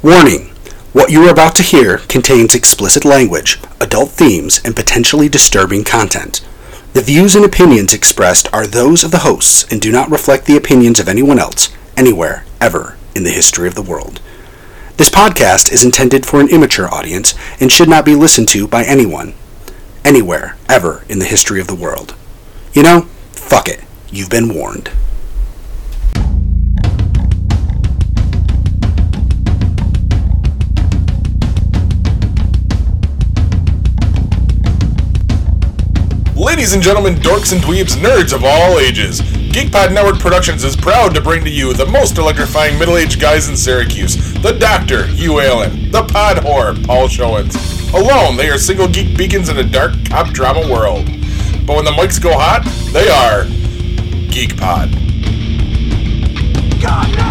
Warning! What you are about to hear contains explicit language, adult themes, and potentially disturbing content. The views and opinions expressed are those of the hosts and do not reflect the opinions of anyone else, anywhere, ever, in the history of the world. This podcast is intended for an immature audience and should not be listened to by anyone, anywhere, ever, in the history of the world. You know, fuck it. You've been warned. Ladies and gentlemen, dorks and dweebs, nerds of all ages, GeekPod Network Productions is proud to bring to you the most electrifying middle-aged guys in Syracuse, the Doctor, Hugh Allen, the Pod Whore, Paul Showens. Alone, they are single geek beacons in a dark cop drama world. But when the mics go hot, they are GeekPod. Sunday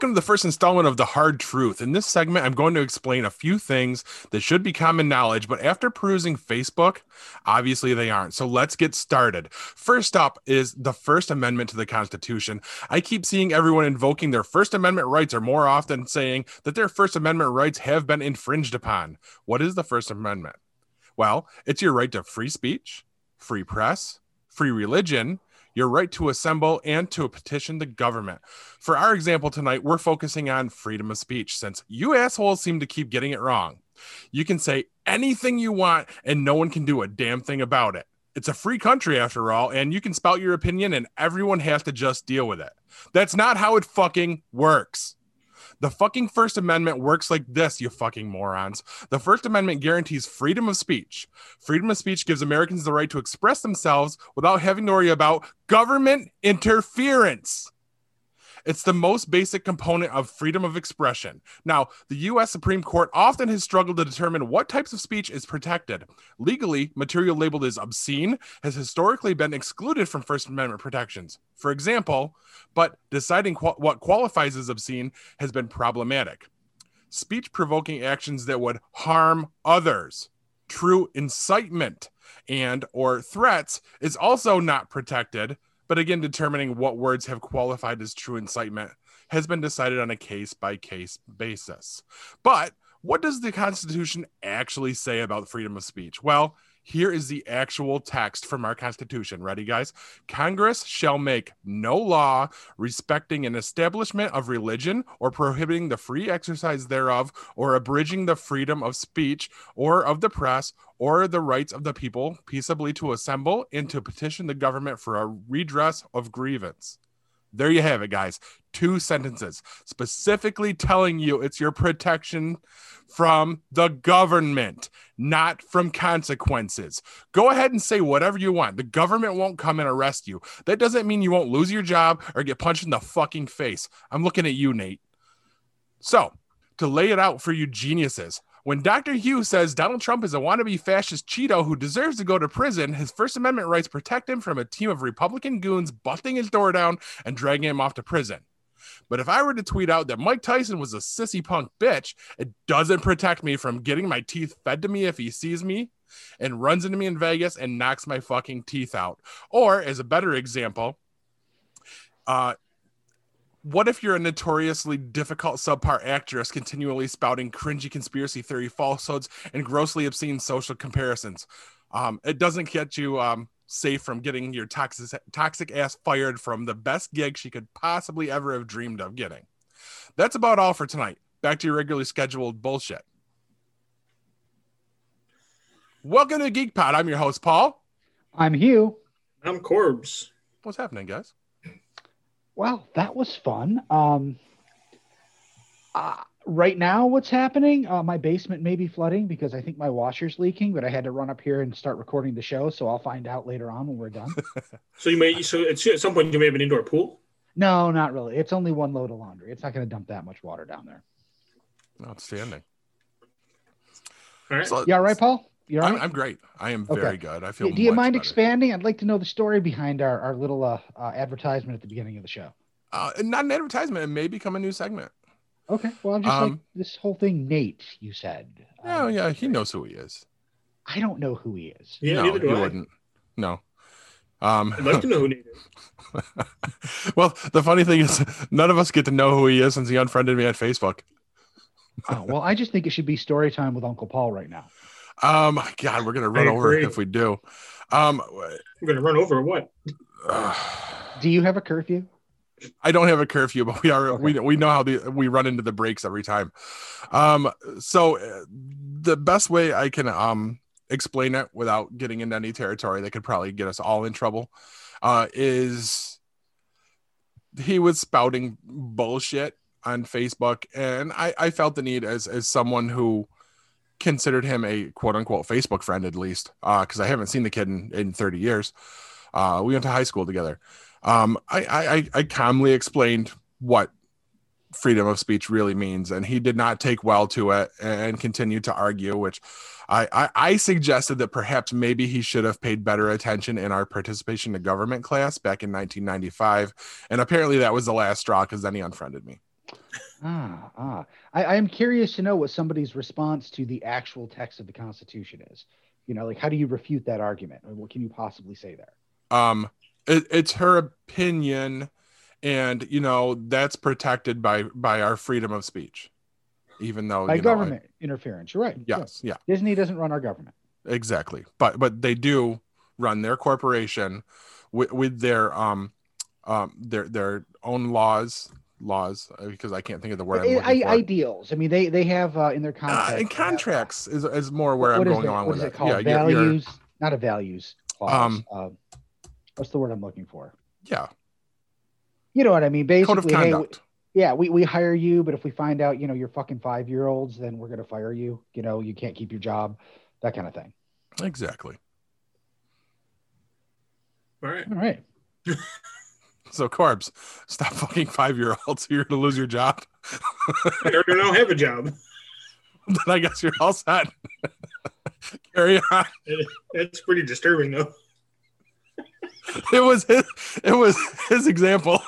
Welcome to the first installment of The Hard Truth. In this segment, I'm going to explain a few things that should be common knowledge, but after perusing Facebook, obviously they aren't. So let's get started. First up is the First Amendment to the Constitution. I keep seeing everyone invoking their First Amendment rights or more often saying that their First Amendment rights have been infringed upon. What is the First Amendment? Well, it's your right to free speech, free press, free religion, your right to assemble and to petition the government. For our example tonight, we're focusing on freedom of speech since you assholes seem to keep getting it wrong. You can say anything you want and no one can do a damn thing about it. It's a free country after all, and you can spout your opinion and everyone has to just deal with it. That's not how it fucking works. The fucking First Amendment works like this, you fucking morons. The First Amendment guarantees freedom of speech. Freedom of speech gives Americans the right to express themselves without having to worry about government interference. It's the most basic component of freedom of expression. Now, the US Supreme Court often has struggled to determine what types of speech is protected. Legally, material labeled as obscene has historically been excluded from First Amendment protections. For example, but deciding qu- what qualifies as obscene has been problematic. Speech provoking actions that would harm others, true incitement and or threats is also not protected but again determining what words have qualified as true incitement has been decided on a case by case basis. But what does the constitution actually say about freedom of speech? Well here is the actual text from our constitution ready guys congress shall make no law respecting an establishment of religion or prohibiting the free exercise thereof or abridging the freedom of speech or of the press or the rights of the people peaceably to assemble and to petition the government for a redress of grievance. There you have it, guys. Two sentences specifically telling you it's your protection from the government, not from consequences. Go ahead and say whatever you want. The government won't come and arrest you. That doesn't mean you won't lose your job or get punched in the fucking face. I'm looking at you, Nate. So, to lay it out for you geniuses, when Dr. Hugh says Donald Trump is a wannabe fascist Cheeto who deserves to go to prison, his First Amendment rights protect him from a team of Republican goons busting his door down and dragging him off to prison. But if I were to tweet out that Mike Tyson was a sissy punk bitch, it doesn't protect me from getting my teeth fed to me if he sees me and runs into me in Vegas and knocks my fucking teeth out. Or, as a better example, uh, what if you're a notoriously difficult subpar actress continually spouting cringy conspiracy theory falsehoods and grossly obscene social comparisons? Um, it doesn't get you um, safe from getting your toxic, toxic ass fired from the best gig she could possibly ever have dreamed of getting. That's about all for tonight. Back to your regularly scheduled bullshit. Welcome to Geek Pod. I'm your host, Paul. I'm Hugh. I'm Corbs. What's happening, guys? Well, that was fun. Um, uh, right now, what's happening? Uh, my basement may be flooding because I think my washer's leaking, but I had to run up here and start recording the show, so I'll find out later on when we're done. So you may so at at some point you may have an indoor pool. no, not really. It's only one load of laundry. It's not going to dump that much water down there. Outstanding. All right. So- You all right, Paul? You all I'm, right? I'm great. I am Okay. very good. I feel. Do you mind better. expanding? I'd like to know the story behind our, our little uh, uh, advertisement at the beginning of the show. Uh, not an advertisement. It may become a new segment. Okay. Well, I'm just like Um, this whole thing, Nate, you said. Oh Um, yeah, he knows who he is. I don't know who he is. Yeah, no, neither do he I. wouldn't. No. Um, I'd like to know who Nate is. well, the funny thing is, none of us get to know who he is since he unfriended me on Facebook. Oh, well, I just think it should be story time with Uncle Paul right now. Um, God, we're gonna run over if we do. Um, I'm gonna run over what? Do you have a curfew? I don't have a curfew, but we are Okay. we we know how the we run into the breaks every time. Um, so uh, the best way I can um explain it without getting into any territory that could probably get us all in trouble, uh, is he was spouting bullshit on Facebook, and I I felt the need as as someone who considered him a quote unquote Facebook friend at least, uh, because I haven't seen the kid in in thirty years. Uh, we went to high school together um, I, I, I- calmly explained what freedom of speech really means, and he did not take well to it and continued to argue, which I, I, I suggested that perhaps maybe he should have paid better attention in our participation in government class back in 1995. And apparently that was the last straw because then he unfriended me. Ah, ah. I, I am curious to know what somebody's response to the actual text of the Constitution is. You know, like how do you refute that argument? Or what can you possibly say there? um it, it's her opinion and you know that's protected by by our freedom of speech even though By you know, I- government interference. You're right. Yeah. yes yeah Disney doesn't run our government. exactly but but they do run their corporation with, with their um um their their own laws laws uh, because i can't think of the word I'm I- for. ideals. I mean, they they have uh, in their Uh, contracts. and they have, uh, contracts is, is more where what i'm going it- along what with is it it called? yeah you're- you're- values, not a values clause. Um, uh, what's the word I'm looking for? yeah You know what I mean? Basically, code of hey, conduct yeah, we, we hire you, but if we find out, you know, you're fucking five year olds, then we're gonna fire you. You know, you can't keep your job, that kind of thing. exactly All right. All right. so corbs stop fucking five year olds you're gonna lose your job I already don't have a job. then i guess you're all set carry on That's pretty disturbing, though. it was his it was his example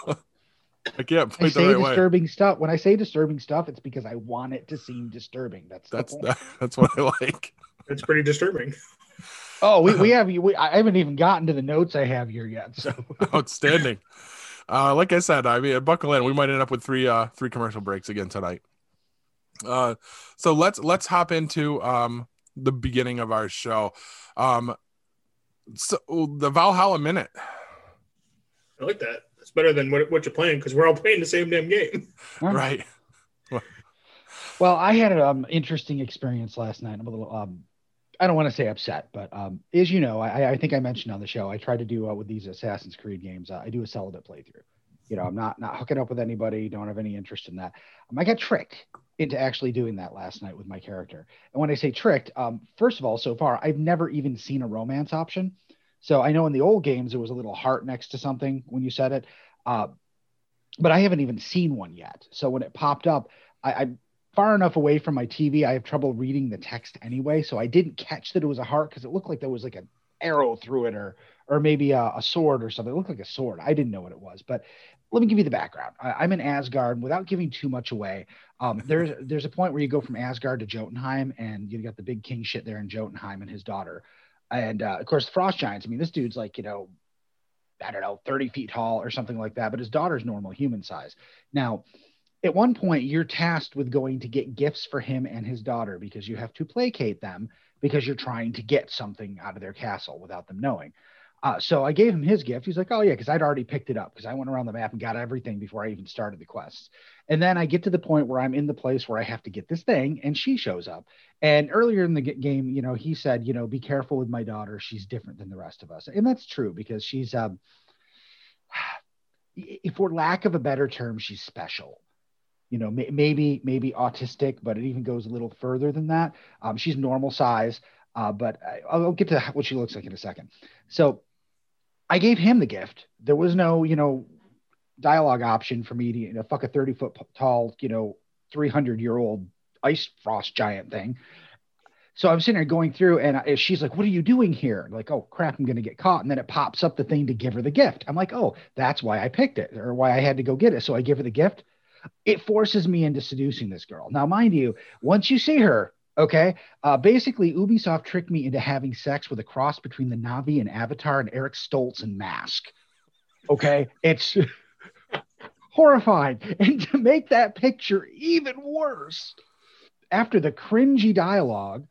i can't I point the say right way disturbing stuff. When I say disturbing stuff, it's because I want it to seem disturbing. That's that's that, that's what i like That's pretty disturbing. Oh, we, we have we, I haven't even gotten to the notes I have here yet. So outstanding uh like i said i mean buckle in we might end up with three uh three commercial breaks again tonight uh so let's let's hop into um the beginning of our show um so the valhalla minute I like that. It's better than what, what you're playing because we're all playing the same damn game. right Well, I had an um, interesting experience last night. I'm a little, um, I don't want to say upset, but um, as you know, I, I think I mentioned on the show, I try to do uh, with these Assassin's Creed games. Uh, I do a celibate playthrough. You know, I'm not not hooking up with anybody. Don't have any interest in that. Um, I got tricked into actually doing that last night with my character. And when I say tricked, um, first of all, so far I've never even seen a romance option. So I know in the old games there was a little heart next to something when you said it, uh, but I haven't even seen one yet. So when it popped up, I, I far enough away from my TV, I have trouble reading the text anyway. So I didn't catch that it was a heart because it looked like there was like an arrow through it or or maybe a, a sword or something. It looked like a sword. I didn't know what it was, but let me give you the background. I, I'm in Asgard. Without giving too much away, um, there's there's a point where you go from Asgard to Jotunheim, and you got the big king shit there in Jotunheim and his daughter, and uh, of course the frost giants. I mean, this dude's like you know, I don't know, 30 feet tall or something like that, but his daughter's normal human size. Now, at one point, you're tasked with going to get gifts for him and his daughter because you have to placate them because you're trying to get something out of their castle without them knowing. Uh, so I gave him his gift. He's like, "Oh yeah," because I'd already picked it up because I went around the map and got everything before I even started the quests. And then I get to the point where I'm in the place where I have to get this thing, and she shows up. And earlier in the game, you know, he said, "You know, be careful with my daughter. She's different than the rest of us," and that's true because she's, um, for lack of a better term, she's special you know, may, maybe maybe autistic, but it even goes a little further than that. Um, she's normal size, uh, but I, I'll get to what she looks like in a second. So I gave him the gift. There was no, you know, dialogue option for me to you know, fuck a 30 foot tall, you know, 300 year old ice frost giant thing. so I'm sitting there going through, and she's like, "What are you doing here?" Like, "Oh crap, I'm gonna get caught." And then it pops up the thing to give her the gift. I'm like, "Oh, that's why I picked it, or why I had to go get it." So I give her the gift. It forces me into seducing this girl. Now, mind you, once you see her, okay, uh, basically Ubisoft tricked me into having sex with a cross between the Na'vi and Avatar and Eric Stoltz and Mask. Okay, it's horrifying, and to make that picture even worse, after the cringy dialogue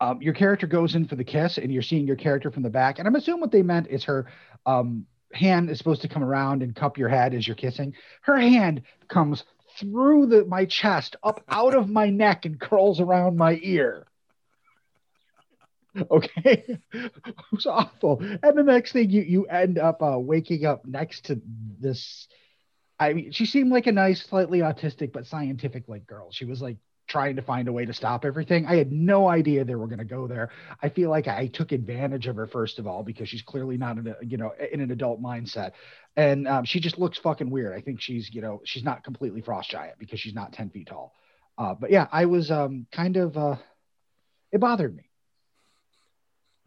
um, your character goes in for the kiss and you're seeing your character from the back. And I'm assuming what they meant is her um, hand is supposed to come around and cup your head as you're kissing. Her hand comes through the, my chest, up out of my neck, and curls around my ear. Okay, it was awful. And the next thing you you end up uh, waking up next to this. I mean, she seemed like a nice, slightly autistic but scientific like girl. She was like trying to find a way to stop everything. I had no idea they were going to go there. I feel like I took advantage of her first of all because she's clearly not in a you know in an adult mindset, and um, she just looks fucking weird. I think she's you know she's not completely frost giant because she's not ten feet tall. Uh, but yeah, I was um, kind of uh, it bothered me.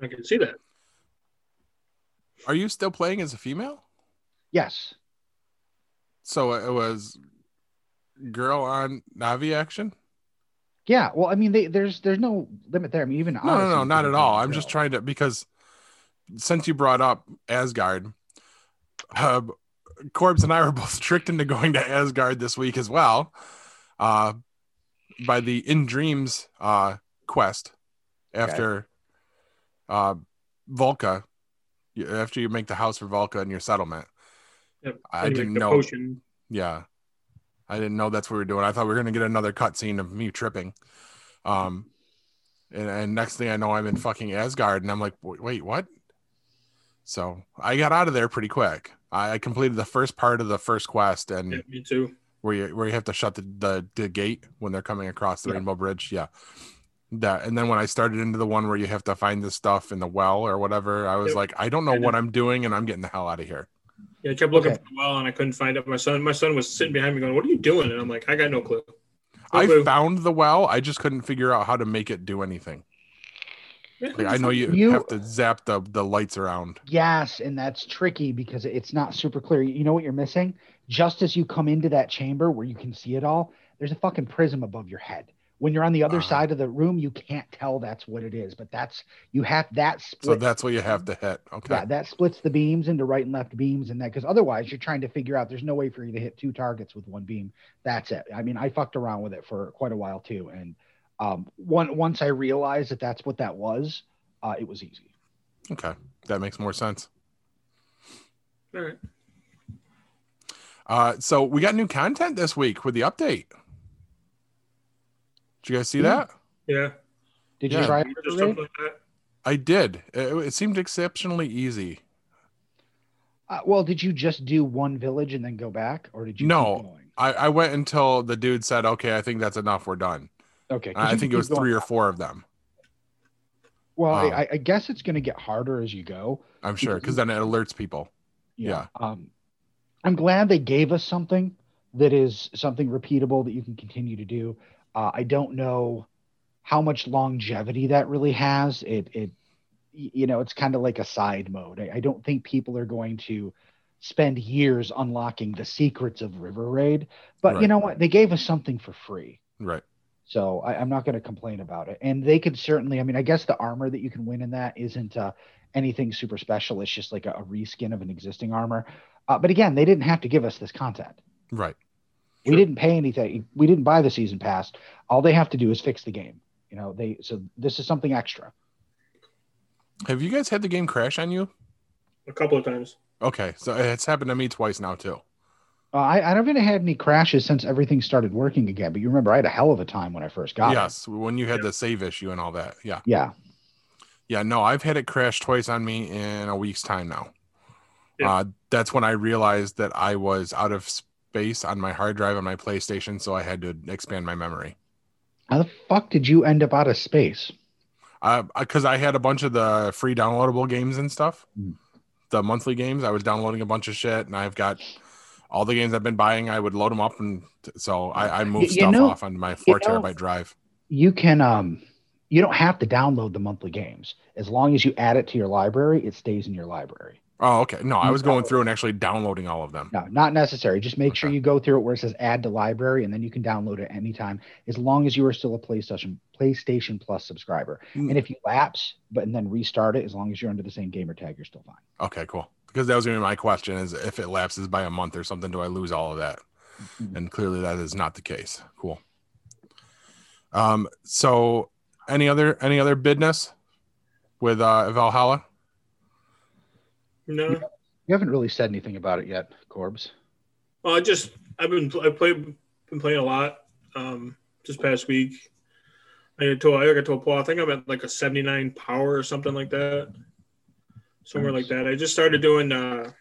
I can see that. Are you still playing as a female? Yes, So it was girl on Na'vi action? Yeah. Well, I mean, they, there's there's no limit there. I mean, even No, no, no, not at all. I'm just trying to because since you brought up Asgard, uh, Corbs and I were both tricked into going to Asgard this week as well, uh, by the In Dreams uh quest after uh Valka. After you make the house for Valka in your settlement, Yep. I didn't know. Potion. Yeah. I didn't know that's what we were doing. I thought we were gonna get another cutscene of me tripping. Um and, and next thing I know I'm in fucking Asgard and I'm like, "Wait, wait, what? So I got out of there pretty quick. I, I completed the first part of the first quest and Yeah, me too. where you where you have to shut the, the, the gate when they're coming across the Yeah. rainbow bridge. Yeah. That and then when I started into the one where you have to find the stuff in the well or whatever, I was Yep. like, I don't know what I'm doing and I'm getting the hell out of here. Yeah, I kept looking Okay. for a while and I couldn't find it. My son, my son was sitting behind me going, "What are you doing?" And I'm like, "I got no clue." No I clue. found the well. I just couldn't figure out how to make it do anything. Yeah, Like, I know you, You- have to zap the, the lights around. Yes, and that's tricky because it's not super clear. You know what you're missing? Just as you come into that chamber where you can see it all, there's a fucking prism above your head. When you're on the other Uh-huh. side of the room, you can't tell that's what it is, but that's you have that So that's what you have to hit. Okay. yeah, that splits the beams into right and left beams, and that because otherwise you're trying to figure out there's no way for you to hit two targets with one beam. That's it. I mean, I fucked around with it for quite a while too, and um, one once I realized that that's what that was, uh, it was easy. Okay. That makes more sense. All right. Uh, so we got new content this week with the update. Did you guys see Yeah. that? Yeah. Did Yeah. you try it, Just like that. I did. It, it seemed exceptionally easy. Uh, well, did you just do one village and then go back, or did you? No. Keep going? I, I went until the dude said, "Okay, I think that's enough. We're done." Okay. I think it was going. three or four of them. Well. I, I guess it's going to get harder as you go. I'm sure because then it alerts people. Yeah. Um, I'm glad they gave us something that is something repeatable that you can continue to do. Uh, I don't know how much longevity that really has. It, it, you know, it's kind of like a side mode. I, I don't think people are going to spend years unlocking the secrets of River Raid, but you know what? They gave us something for free. Right. So I, I'm not going to complain about it. And they could certainly, I mean, I guess the armor that you can win in that isn't uh, anything super special. It's just like a, a reskin of an existing armor. Uh, but again, they didn't have to give us this content. Right. We didn't pay anything. We didn't buy the season pass. All they have to do is fix the game. You know, they so this is something extra. Have you guys had the game crash on you? A couple of times. Okay, so it's happened to me twice now too. Uh, I, I haven't even had any crashes since everything started working again. But you remember, I had a hell of a time when I first got it. yes, when you had Yeah. the save issue and all that. Yeah. Yeah. Yeah, no, I've had it crash twice on me in a week's time now. Yeah. Uh, that's when I realized that I was out of space on my hard drive on my PlayStation, so I had to expand my memory. How the fuck did you end up out of space? Because I had a bunch of the free downloadable games and stuff, Mm. the monthly games. I was downloading a bunch of shit, and I've got all the games I've been buying. I would load them up, and so I, I moved you stuff know- off on my four you know- terabyte drive. you can um you don't have to download the monthly games. As long as you add it to your library, it stays in your library. Oh, okay. No, I was going through and actually downloading all of them. No, not necessary. Just make sure you go through it where it says add to library, and then you can download it anytime, as long as you are still a PlayStation PlayStation Plus subscriber. Mm. And if you lapse, but and then restart it, as long as you're under the same gamer tag, you're still fine. Okay, cool. Because that was gonna be my question: is if it lapses by a month or something, do I lose all of that? Mhm. And clearly, that is not the case. Cool. Um. So, any other any other business with uh, Valhalla? No, You haven't really said anything about it yet, Corbs. well, I just I've been I played been playing a lot. Um, this past week, I got to I got to a pull. I think I'm at like a 79 power or something like that, somewhere like that. I just started doing uh,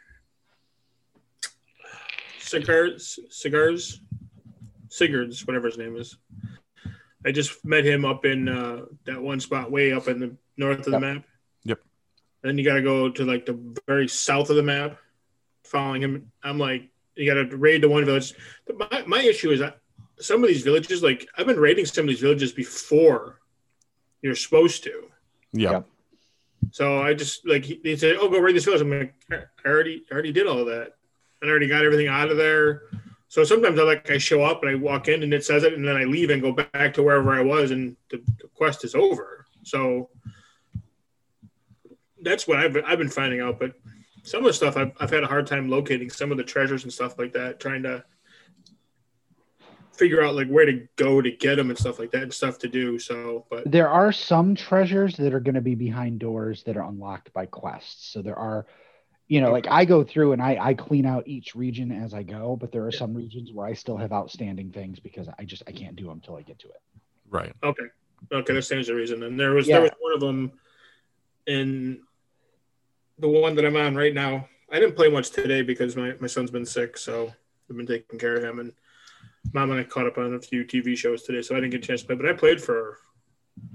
cigars, cigars, Sigurds, whatever his name is. I just met him up in uh, that one spot way up in the north of the map. Yep. Then you got to go to like the very south of the map, following him. I'm like, you got to raid the one village. But my, my issue is that some of these villages, like I've been raiding some of these villages before you're supposed to. Yeah. So I just like they he said, "Oh, go raid this village." I'm like, I already, I already did all of that, and I already got everything out of there. So sometimes I like I show up and I walk in and it says it, and then I leave and go back to wherever I was, and the, the quest is over. So that's what I've I've been finding out. But some of the stuff I've I've had a hard time locating some of the treasures and stuff like that, trying to figure out like where to go to get them and stuff like that and stuff to do. So, but There are some treasures that are going to be behind doors that are unlocked by quests. So there are, you know, like I go through and I, I clean out each region as I go, but there are some regions where I still have outstanding things because I just I can't do them until I get to it. Right. Okay. Okay, that stands to reason. And there was Yeah. there was one of them in the one that I'm on right now. I didn't play much today because my, my son's been sick, so I've been taking care of him. And mom and I caught up on a few TV shows today, so I didn't get a chance to play. But I played for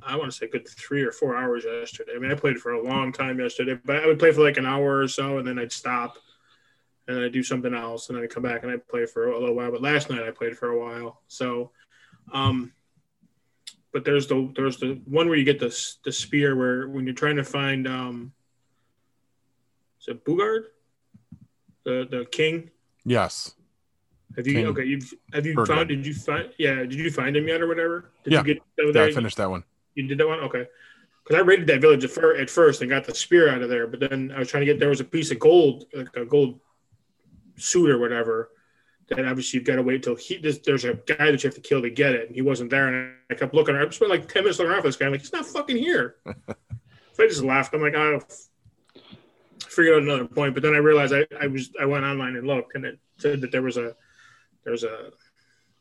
I want to say good three or four hours yesterday. I mean, I played for a long time yesterday, but I would play for like an hour or so, and then I'd stop, and I'd do something else, and then I'd come back and I'd play for a little while. But last night I played for a while, so um, but there's the there's the one where you get the the spear where when you're trying to find um is it Bugard? The the king? Yes. have you King okay you've have you found did you find yeah did you find him yet or whatever? Did Yeah. you get Yeah, I finished that one. you did that one? Okay. Because I raided that village at, first and got the spear out of there but then I was trying to get there was a piece of gold like a gold suit or whatever that obviously you've got to wait till he this, there's a guy that you have to kill to get it and he wasn't there and I kept looking around. I spent like 10 minutes looking around for this guy. I'm like he's not fucking here. So I just laughed. I'm like oh figured out another point but then I realized I, I was I went online and looked and it said that there was a there's a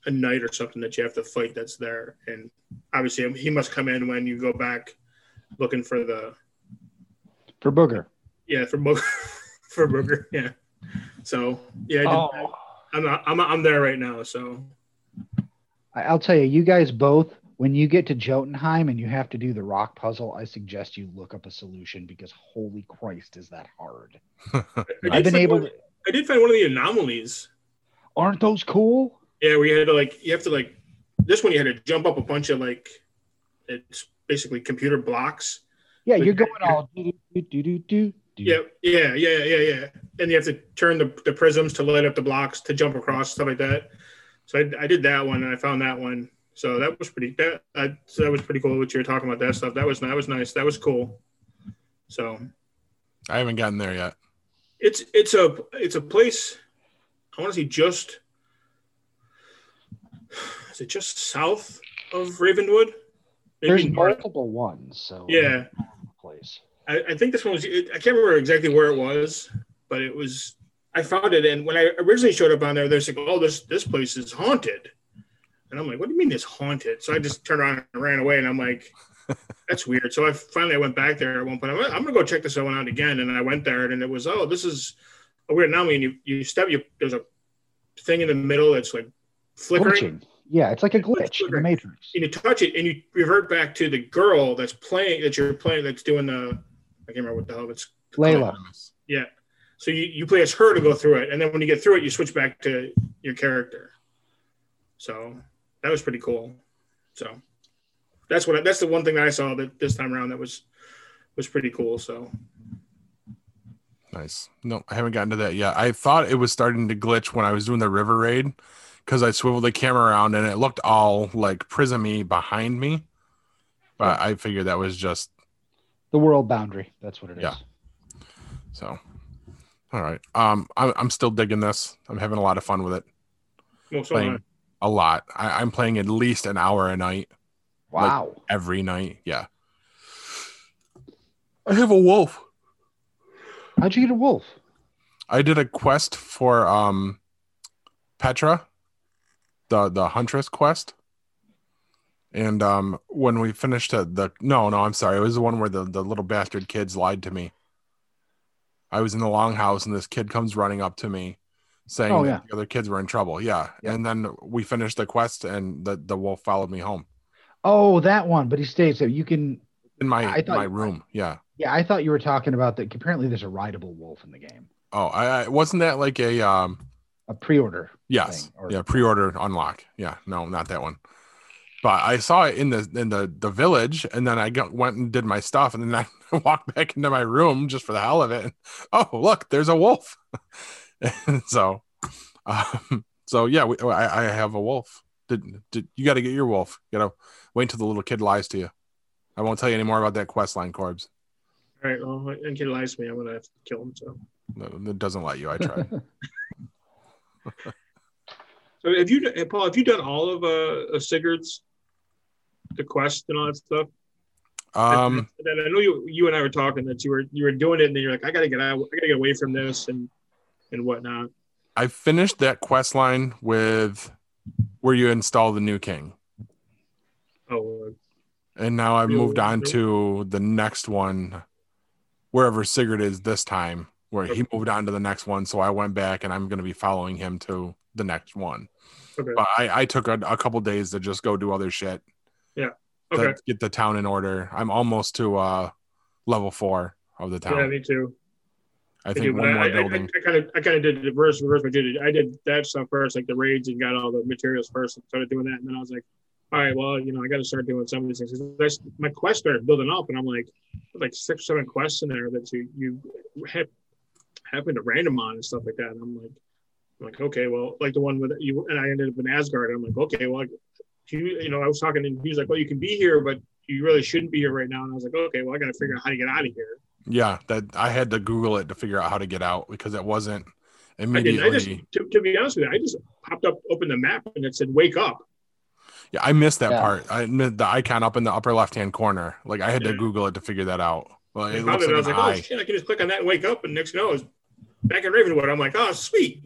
a knight or something that you have to fight that's there. And obviously um, he must come in when you go back looking for the For Booger. yeah for Booger. For Booger yeah. So yeah I did, Oh. I'm, not, I'm I'm there right now so. I'll tell you, you guys both, when you get to Jotunheim and you have to do the rock puzzle, I suggest you look up a solution because holy Christ, is that hard. I did I've been able one, to. I did find one of the anomalies Aren't those cool? yeah where you had to like you have to like this one you had to jump up a bunch of like it's basically computer blocks Yeah, you're going all do do do do do. do. Yeah, yeah, yeah, yeah, yeah. And you have to turn the, the prisms to light up the blocks to jump across stuff like that. So I, I did that one and I found that one. So that was pretty that I, so that was pretty cool. What you were talking about that stuff. That was that was nice. That was cool. So I haven't gotten there yet. it's it's a it's a place. I want to say just is it just south of Ravenwood? There's Maybe north. multiple ones, so Yeah. place. I, I think this one was. I can't remember exactly where it was, but it was. I found it, and when I originally showed up on there, they're like, "Oh, this this place is haunted," and I'm like, "What do you mean it's haunted?" So I just turned around and ran away, and I'm like, "That's weird." So I finally I went back there at one point. I'm, I'm gonna go check this one out again, and I went there, and it was, "Oh, this is a weird anomaly." And you you step, you there's a thing in the middle that's like flickering, Glitching. Yeah, it's like a glitch in the Matrix. and you touch it, and you revert back to the girl that's playing that you're playing that's doing the. I can't remember what the hell it's Layla. Yeah. So you, you play as her to go through it, and then when you get through it, you switch back to your character. So that was pretty cool. So that's what that's the one thing that I saw that this time around that was was pretty cool. So Nice. No, I haven't gotten to that yet. I thought it was starting to glitch when I was doing the river raid because I swiveled the camera around and it looked all like prismy behind me. But I figured that was just The world boundary. That's what it is. Yeah. so. All right. Um, I, I'm still digging this. I'm having a lot of fun with it. well, so am Playing a lot. I, I'm playing at least an hour a night Wow. every night. Yeah. I have a wolf. How'd you get a wolf? I did a quest for um Petra, the the huntress quest. And um when we finished uh, the no, no, I'm sorry. It was the one where the, the little bastard kids lied to me. I was in the longhouse and this kid comes running up to me saying Oh, that yeah. the other kids were in trouble. Yeah. Yeah. And then we finished the quest and the, the wolf followed me home Oh, that one. But he stays there. You can. in my I thought- my room. Yeah. Yeah, I thought you were talking about that. Apparently, there's a rideable wolf in the game. Oh, I, I wasn't that like a um A pre-order. Yes. or- yeah, pre-order unlock. Yeah, no, not that one. But I saw it in the in the the village, and then I got, went and did my stuff, and then I walked back into my room just for the hell of it. And, oh, look, there's a wolf. and so, um, so yeah, we, I, I have a wolf. Did, did you got to get your wolf? You got to wait until the little kid lies to you. I won't tell you any more about that quest line, Corbs. All right. Well, and kid lies to me. I'm gonna have to kill him. So, No, It doesn't let you. I tried. so have you, Paul? Have you done all of uh, Sigurd's, the quest and all that stuff? Um, And then I know you, you and I were talking that you were you were doing it, and then you're like, I gotta get out, I gotta get away from this and and whatnot. I finished that quest line with where you install the new king. Oh, And now I've moved on to the next one, wherever Sigurd is this time, where he moved on to the next one. So I went back and I'm going to be following him to the next one. okay, But I, I took a, a couple days to just go do other shit. Yeah. okay, get the town in order. I'm almost to uh, level four of the town. yeah, me too. I I think do, but one more I, I, building. I kind of I kind of did the reverse reverse. I did I did that stuff first, like the raids, and got all the materials first, and started doing that. And then I was like, all right, well, you know, I got to start doing some of these things. That's, my quest started building up, and I'm like, like six, seven quests in there that you you have happen to random on and stuff like that. And I'm like, I'm like, okay, well, like the one with you, and I ended up in Asgard. I'm like, okay, well, you, you know, I was talking, and he was like, well, you can be here, but you really shouldn't be here right now. And I was like, okay, well, I got to figure out how to get out of here. Yeah, that I had to Google it to figure out how to get out because it wasn't I immediately. I just, to, to be honest with you, I just popped up, opened the map, and it said "Wake up." Yeah, I missed that Yeah. part. I missed the icon up in the upper left hand corner. Like I had to Google it to figure that out. Well, it And looks found it, I like was like, eye. "Oh shit!" I can just click on that and wake up, and next thing you know, it's back in Ravenwood. I'm like, "Oh, sweet."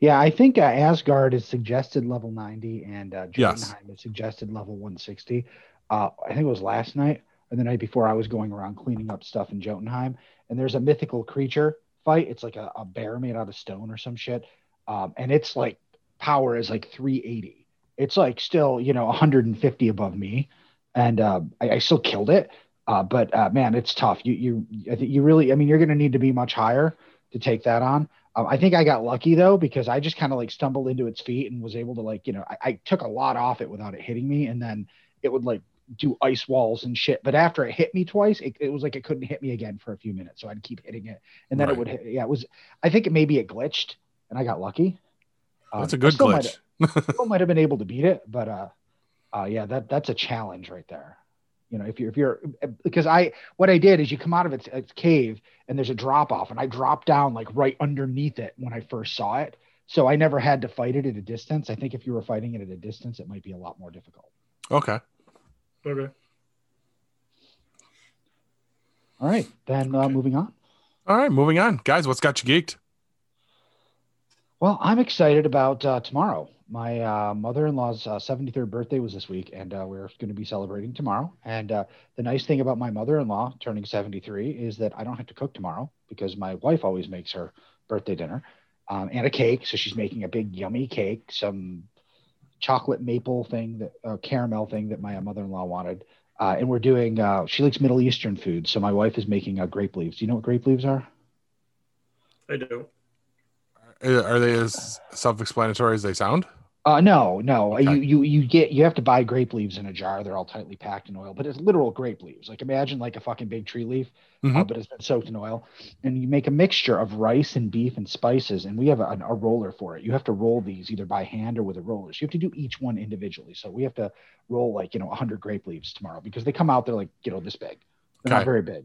Yeah, I think uh, Asgard is suggested level 90 and uh, Yes. Jotunheim is suggested level 160. Uh, I think it was last night or the night before I was going around cleaning up stuff in Jotunheim. And there's a mythical creature fight. It's like a, a bear made out of stone or some shit. Um, and it's like power is like 380. It's like still, you know, 150 above me. And uh, I, I still killed it. Uh, but uh, man, it's tough. You, you, I think you really, I mean, you're going to need to be much higher to take that on. Um, I think I got lucky though because I just kind of like stumbled into its feet and was able to like you know I, I took a lot off it without it hitting me and then it would like do ice walls and shit. But after it hit me twice, it, it was like it couldn't hit me again for a few minutes, so I'd keep hitting it and then Right. it would hit. Yeah, it was. I think it maybe it glitched and I got lucky. Um, That's a good still might- glitch. still might have been able to beat it, but uh, uh, yeah, that that's a challenge right there. You know, if you're if you're because I what I did is you come out of its, its cave and there's a drop off, and I dropped down like right underneath it when I first saw it. So I never had to fight it at a distance. I think if you were fighting it at a distance, it might be a lot more difficult. Okay. Okay. All right, then uh, moving on. All right, moving on. Guys, what's got you geeked? Well, I'm excited about uh, tomorrow. My uh, mother-in-law's uh, 73rd birthday was this week, and uh, we're going to be celebrating tomorrow. And uh, the nice thing about my mother-in-law turning 73 is that I don't have to cook tomorrow because my wife always makes her birthday dinner um, and a cake. So she's making a big yummy cake, some chocolate maple thing that uh, caramel thing that my mother-in-law wanted. Uh, and we're doing. Uh, she likes Middle Eastern food, so my wife is making uh, grape leaves. Do you know what grape leaves are? I do. Uh, Are they as self-explanatory as they sound? Uh, no, no. Okay. You you you get you have to buy grape leaves in a jar. They're all tightly packed in oil, but it's literal grape leaves. Like imagine like a fucking big tree leaf, uh, Mhm. but it's been soaked in oil. And you make a mixture of rice and beef and spices. And we have a, a roller for it. You have to roll these either by hand or with a roller. So you have to do each one individually. So we have to roll like you know 100 grape leaves tomorrow because they come out they're like you know this big. They're Okay. not very big.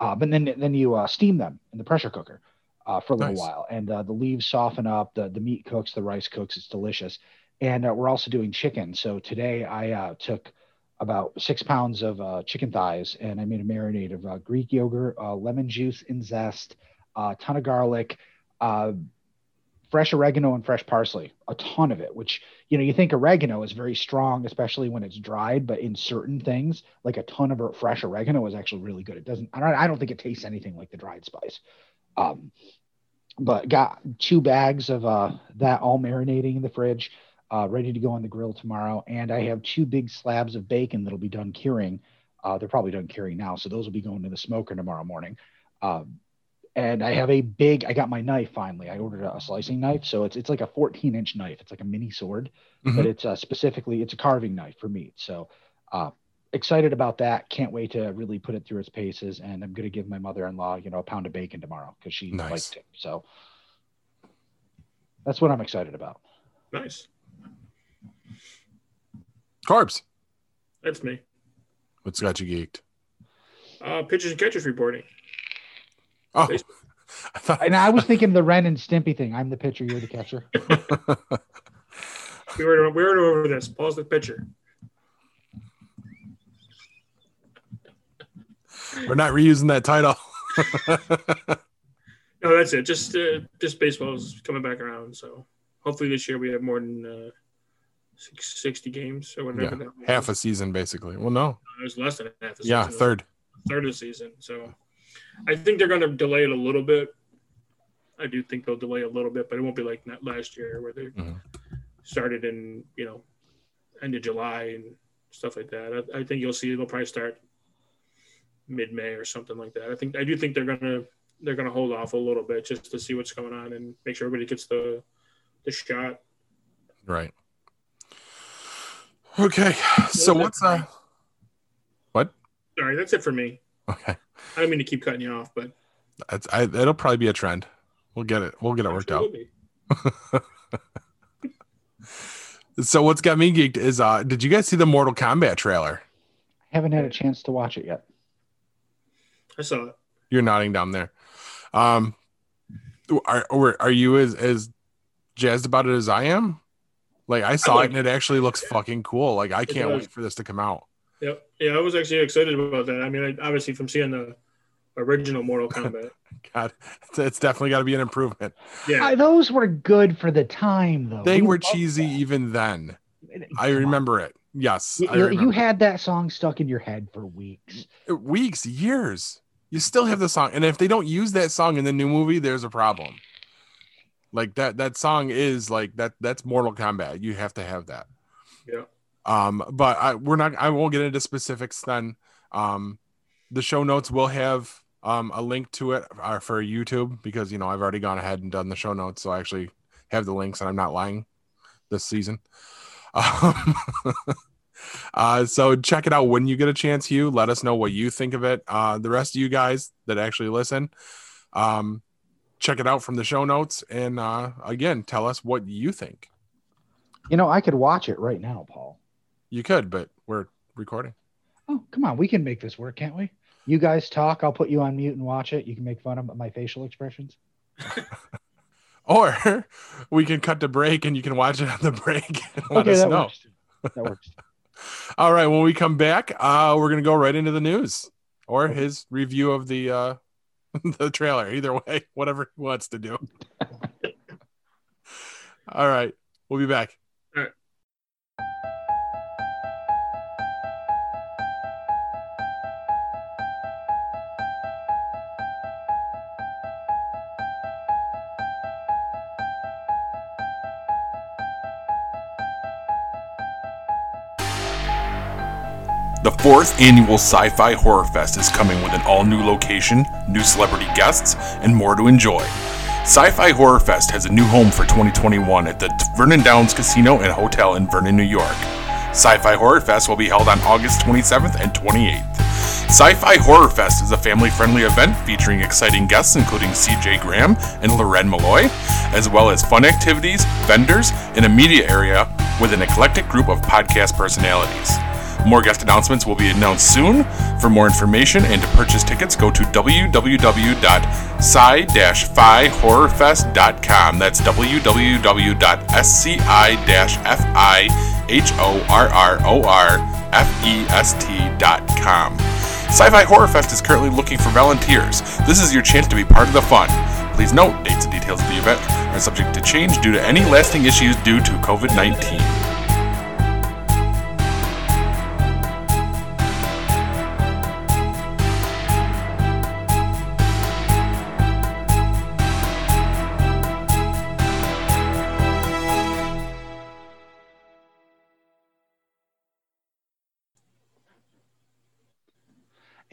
Uh, but then then you uh, steam them in the pressure cooker uh, for a little Nice. while, and uh, the leaves soften up. The the meat cooks, the rice cooks. It's delicious. And uh, we're also doing chicken. So today I uh, took about six pounds of uh, chicken thighs and I made a marinade of uh, Greek yogurt, uh, lemon juice and zest, a ton of garlic, uh, fresh oregano and fresh parsley, a ton of it. Which you know you think oregano is very strong, especially when it's dried, but in certain things, like a ton of fresh oregano is actually really good. It doesn't. I don't. I don't think it tastes anything like the dried spice. Um, but got two bags of uh, that all marinating in the fridge, uh, ready to go on the grill tomorrow. And I have two big slabs of bacon that'll be done curing. Uh, they're probably done curing now, so those will be going to the smoker tomorrow morning. Um, and I have a big. I got my knife finally. I ordered a slicing knife, so it's it's like a 14 inch knife. It's like a mini sword, Mhm. but it's uh, specifically it's a carving knife for meat. So uh, excited about that. Can't wait to really put it through its paces. And I'm gonna give my mother-in-law, you know, a pound of bacon tomorrow because she Nice. liked it. So that's what I'm excited about. Nice. Corbs. That's me. What's got you geeked? Uh, pitchers and catchers reporting. Oh, Baseball. I thought And I was thinking the Ren and Stimpy thing. I'm the pitcher, you're the catcher. We were we were over this. Paul's the pitcher. we're not reusing that title. No, that's it. Just uh, just baseball is coming back around. So hopefully this year we have more than uh, six, 60 games or whatever. yeah, that half a season basically. Well, no, It was less than half. A yeah, season. third. third of the season. So I think they're going to delay it a little bit. I do think they'll delay a little bit, but it won't be like that last year where they Mhm. started in you know end of July and stuff like that. I, I think you'll see they'll probably start mid May or something like that. I think I do think they're gonna they're gonna hold off a little bit just to see what's going on and make sure everybody gets the the shot. Right. Okay. So what's uh? What? Sorry, that's it for me. Okay. I don't mean to keep cutting you off, but That's I. It'll probably be a trend. We'll get it. We'll get it worked sure out. So what's got me geeked is uh, did you guys see the Mortal Kombat trailer? I haven't had a chance to watch it yet. I saw it. You're nodding down there. Um, are or are you as as jazzed about it as I am? Like I saw like it and it actually looks fucking cool. Like I can't wait for this to come out. Yep. Yeah, I was actually excited about that. I mean, I, obviously from seeing the original Mortal Kombat. God, it's, it's definitely got to be an improvement. Yeah. Uh, those were good for the time, though. They We were cheesy that. even then. I Come on. remember it. Yes, you- remember. you had that song stuck in your head for weeks. weeks, years. You still have the song, and if they don't use that song in the new movie, there's a problem. Like that, that song is like that. That's Mortal Kombat. You have to have that. Yeah. Um, but I, we're not. I won't get into specifics. Then, um, the show notes will have um a link to it uh, for YouTube because you know I've already gone ahead and done the show notes, so I actually have the links, and I'm not lying this season. Um, uh, so check it out when you get a chance, Hugh. Let us know what you think of it. Uh, the rest of you guys that actually listen, um, check it out from the show notes, and uh, again, tell us what you think. You know, I could watch it right now, Paul. You could, but we're recording. Oh, come on. We can make this work, can't we? You guys talk. I'll put you on mute and watch it. You can make fun of my facial expressions. Or we can cut to break and you can watch it on the break and let okay, us that know. works. That works. All right, when we come back, uh, we're gonna go right into the news or his review of the uh, the trailer. Either way, whatever he wants to do. All right, we'll be back. Fourth annual Sci Fi Horror Fest is coming with an all new location, new celebrity guests, and more to enjoy. Sci Fi Horror Fest has a new home for 2021 at the Vernon Downs Casino and Hotel in Vernon, New York. Sci Fi Horror Fest will be held on August 27th and 28th. Sci Fi Horror Fest is a family friendly event featuring exciting guests including CJ Graham and Loren Malloy, as well as fun activities, vendors, and a media area with an eclectic group of podcast personalities. More guest announcements will be announced soon. For more information and to purchase tickets, go to www.sci-fi-horrorfest.com. That's www.sci-fi-horrorfest.com. Sci-Fi Horror Fest is currently looking for volunteers. This is your chance to be part of the fun. Please note, dates and details of the event are subject to change due to any lasting issues due to COVID-19.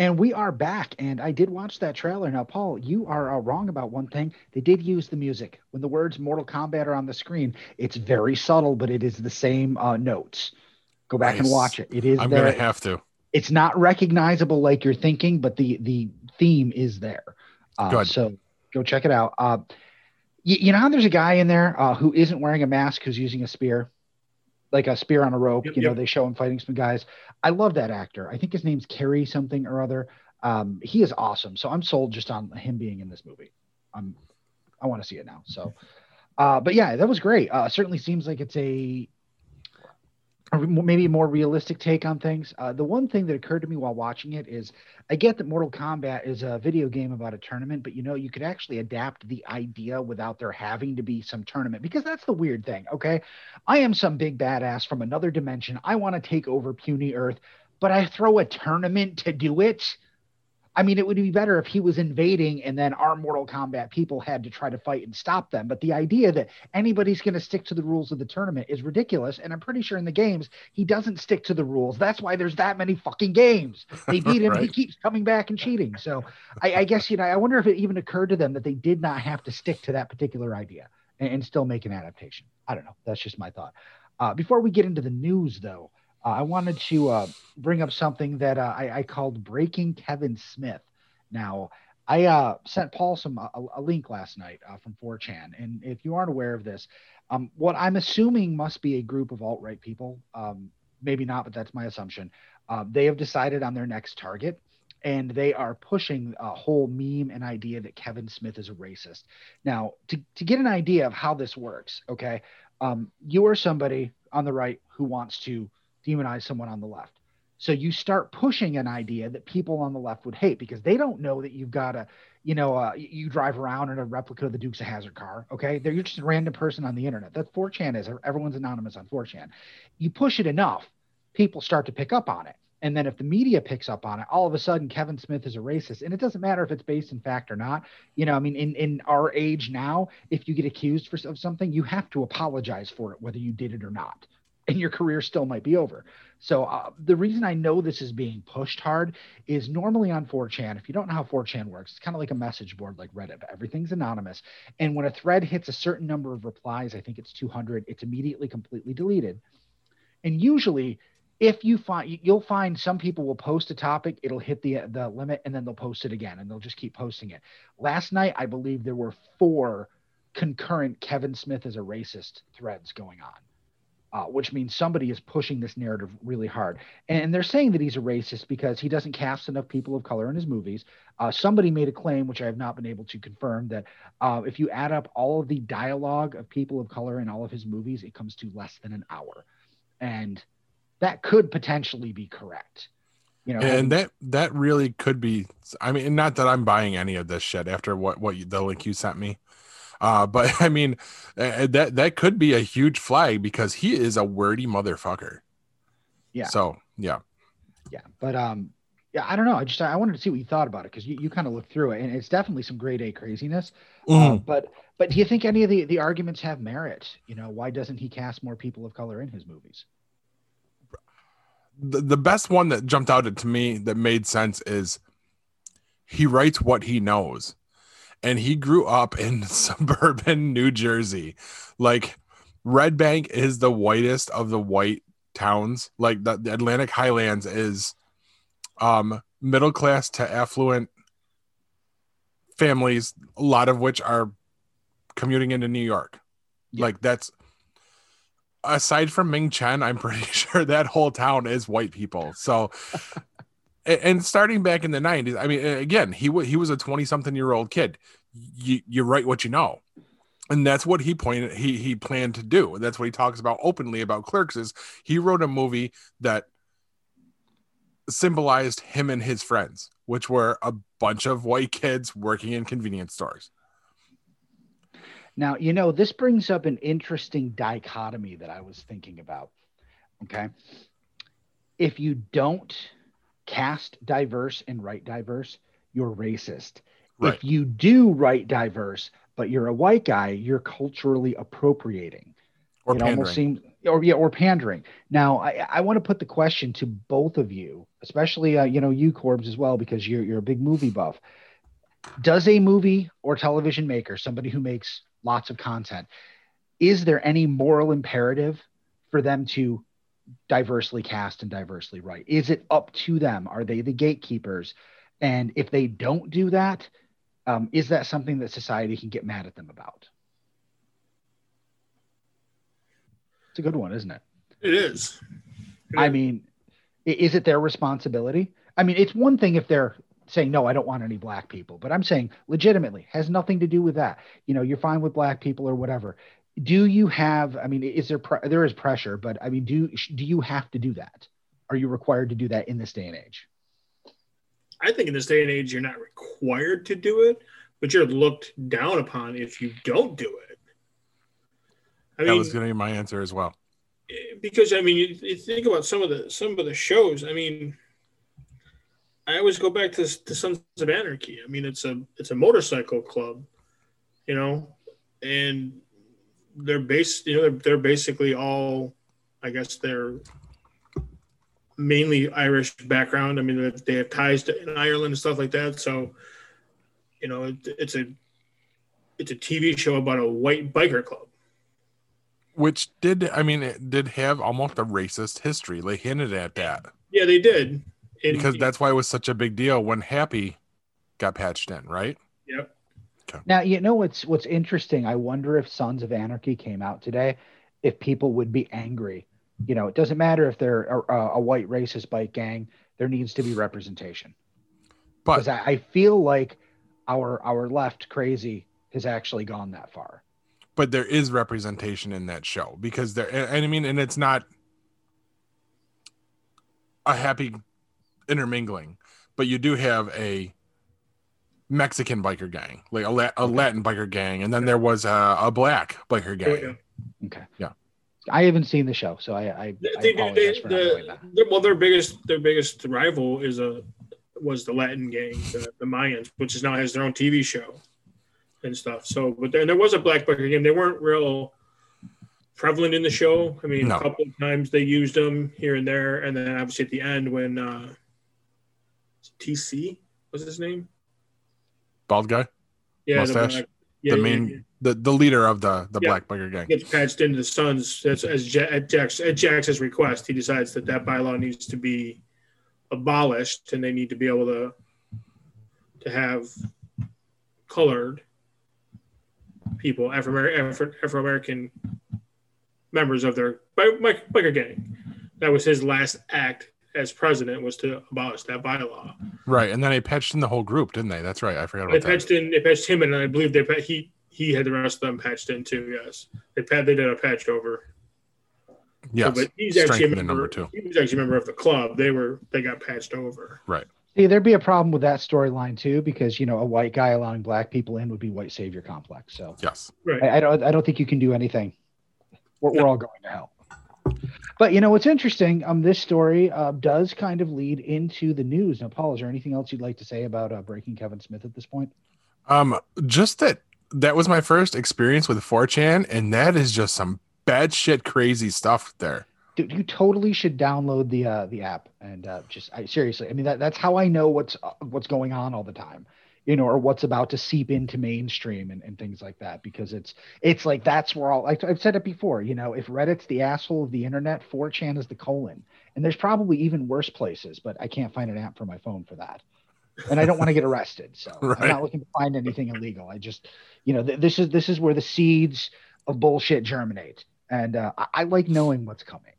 And we are back, and I did watch that trailer. Now, Paul, you are uh, wrong about one thing. They did use the music. When the words Mortal Kombat are on the screen, it's very subtle, but it is the same uh, notes. Go back and watch it. It is I'm gonna have to. it's not recognizable like you're thinking, but the the theme is there. Uh, Good. So go check it out. Uh, you, you know how there's a guy in there uh, who isn't wearing a mask who's using a spear, like a spear on a rope. Yep, you know yep. they show him fighting some guys. I love that actor. I think his name's Kerry something or other. Um, he is awesome. So I'm sold just on him being in this movie. I'm I want to see it now. So, uh, but yeah, that was great. Uh, certainly seems like it's a maybe a more realistic take on things. Uh, the one thing that occurred to me while watching it is I get that Mortal Kombat is a video game about a tournament, but you know, you could actually adapt the idea without there having to be some tournament because that's the weird thing. Okay. I am some big badass from another dimension. I want to take over puny Earth, but I throw a tournament to do it. I mean, it would be better if he was invading and then our Mortal Kombat people had to try to fight and stop them. But the idea that anybody's going to stick to the rules of the tournament is ridiculous. And I'm pretty sure in the games, he doesn't stick to the rules. That's why there's that many fucking games. They beat him. He keeps coming back and cheating. So I, I guess, you know, I wonder if it even occurred to them that they did not have to stick to that particular idea and, and still make an adaptation. I don't know. That's just my thought. Uh, before we get into the news, though, uh, I wanted to uh, bring up something that uh, I, I called Breaking Kevin Smith. Now, I uh, sent Paul some a, a link last night uh, from 4chan, and if you aren't aware of this, um, what I'm assuming must be a group of alt right people. Um, maybe not, but that's my assumption. Uh, they have decided on their next target, and they are pushing a whole meme and idea that Kevin Smith is a racist. Now, to to get an idea of how this works, okay, um, you are somebody on the right who wants to demonize someone on the left. So you start pushing an idea that people on the left would hate because they don't know that you've got a, you know, uh, you- drive around in a replica of the Dukes of Hazzard car. Okay, they're you're just a random person on the internet. That's 4chan is. Everyone's anonymous on 4chan. You push it enough, people start to pick up on it. And then if the media picks up on it, all of a sudden Kevin Smith is a racist. And it doesn't matter if it's based in fact or not. You know, I mean, in, in our age now, if you get accused for of something, you have to apologize for it, whether you did it or not. And your career still might be over. So uh, the reason I know this is being pushed hard is normally on 4chan. If you don't know how 4chan works, it's kind of like a message board like Reddit. but Everything's anonymous. And when a thread hits a certain number of replies, I think it's 200, it's immediately completely deleted. And usually, if you find you'll find some people will post a topic, it'll hit the the limit, and then they'll post it again, and they'll just keep posting it. Last night, I believe there were four concurrent Kevin Smith is a racist threads going on uh, which means somebody is pushing this narrative really hard. And they're saying that he's a racist because he doesn't cast enough people of color in his movies. Uh, somebody made a claim, which I have not been able to confirm, that uh, if you add up all of the dialogue of people of color in all of his movies, it comes to less than an hour. And that could potentially be correct. You know, and that that really could be i mean not that i'm buying any of this shit after what what you, the link you sent me uh but i mean uh, that that could be a huge flag because he is a wordy motherfucker. Yeah. so yeah. Yeah but um yeah i don't know. I just i wanted to see what you thought about it because you, you kind of looked through it and it's definitely some grade a craziness. Uh, Mhm. but but do you think any of the the arguments have merit? You know why doesn't he cast more people of color in his movies? The, the best one that jumped out to me that made sense is he writes what he knows and he grew up in suburban New Jersey. Like Red Bank is the whitest of the white towns. Like the, the Atlantic Highlands is um middle class to affluent families, a lot of which are commuting into New York. Yeah. Like that's aside from Ming Chen, I'm pretty sure that whole town is white people. So and starting back in the 90s, I mean again, he was he was a 20 something year old kid. You you write what you know. And that's what he pointed he he planned to do. And that's what he talks about openly about clerks is he wrote a movie that symbolized him and his friends, which were a bunch of white kids working in convenience stores. Now, you know, this brings up an interesting dichotomy that I was thinking about. Okay. If you don't cast diverse and write diverse, you're racist. Right. If you do write diverse, but you're a white guy, you're culturally appropriating. Or it pandering. almost seems or yeah or pandering now i, I want to put the question to both of you especially uh, you know you corbs as well because you're, you're a big movie buff does a movie or television maker somebody who makes lots of content is there any moral imperative for them to diversely cast and diversely write is it up to them are they the gatekeepers and if they don't do that um, is that something that society can get mad at them about it's a good one isn't it It is. I mean, is it their responsibility? I mean, it's one thing if they're saying, no, I don't want any black people, but I'm saying legitimately has nothing to do with that. You know, you're fine with black people or whatever. Do you have, I mean, is there, pre- there is pressure, but I mean, do, sh- do you have to do that? Are you required to do that in this day and age? I think in this day and age, you're not required to do it, but you're looked down upon if you don't do it. I that mean, was going to be my answer as well. Eh, because I mean, you, you think about some of the some of the shows. I mean, I always go back to, to Sons of Anarchy. I mean, it's a it's a motorcycle club, you know, and they're based. You know, they're, they're basically all, I guess they're mainly Irish background. I mean, they- have ties to in Ireland and stuff like that. So, you know, it, it's a it's a TV show about a white biker club. Which did, I mean, it did have almost a racist history. They hinted at that Yeah, they did. And- because that's why it was such a big deal when Happy got patched in, right? Yep. Now, you know what's what's interesting. I wonder if Sons of Anarchy came out today, if people would be angry. You know, it doesn't matter if they're a, a white racist bike gang. There needs to be representation. But Because I, I feel like our our left crazy has actually gone that far. but there is representation in that show because there and I mean and it's not a happy intermingling, but you do have a Mexican biker gang, like a, La- a Latin biker gang, and then there was a, a black biker gang. Yeah. Okay. Yeah. I haven't seen the show, so I I, They, I they, they, for the, the- well, their biggest their biggest rival is a was the Latin gang, the, the Mayans, which is now has their own TV show and stuff. So, but then there was a black biker gang. They weren't real prevalent in the show. I mean, No. a couple of times they used them here and there, and then obviously at the end when uh, TC was his name. Bald guy, Yeah, Mustache? black- yeah, the main, yeah. the the leader of the the black biker gang. gets patched into the Sons as, as Ja- at, Jax, at Jackson's request. He decides that that bylaw needs to be abolished, and they need to be able to to have colored people, Afro Afro American members of their bi- bi- biker gang. That was his last act as president was to abolish that bylaw. Right, and then they patched in the whole group, didn't they? That's right. I forgot They about that. patched in, they patched him, in, and I believe they he he had the rest of them patched in too. Yes, they pat they did a patch over. Yes, but he's actually a member. number two. He was actually a member of the club. They were they got patched over. Right. See, there'd be a problem with that storyline too, because you know a white guy allowing black people in would be white savior complex. So Yes. Right. I, I don't I don't think you can do anything. We're, we're all going to hell. But you know what's interesting? Um, this story uh, does kind of lead into the news. Now, Paul, is there anything else you'd like to say about uh, breaking Kevin Smith at this point? Um, just that that was my first experience with 4chan, and that is just some bad shit, crazy stuff there. Dude, you totally should download the uh, the app and uh, just I, seriously. I mean that that's how I know what's uh, what's going on all the time. You know, or what's about to seep into mainstream and, and things like that. Because it's it's like that's where all like I've said it before, you know, if Reddit's the asshole of the internet, 4chan is the colon. And there's probably even worse places, but I can't find an app for my phone for that. And I don't want to get arrested. So I'm not looking to find anything illegal. I just, you know, th- this is this is where the seeds of bullshit germinate. And uh, I, I like knowing what's coming.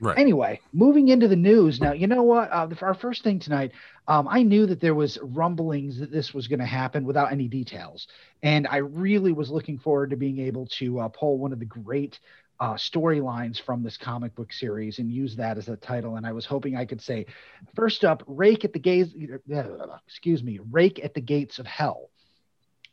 Right. Anyway, moving into the news now. You know what? Uh, our first thing tonight, um, I knew that there was rumblings that this was going to happen without any details, and I really was looking forward to being able to uh, pull one of the great uh, storylines from this comic book series and use that as a title. And I was hoping I could say, first up, rake at the gates. Excuse me, rake at the gates of hell.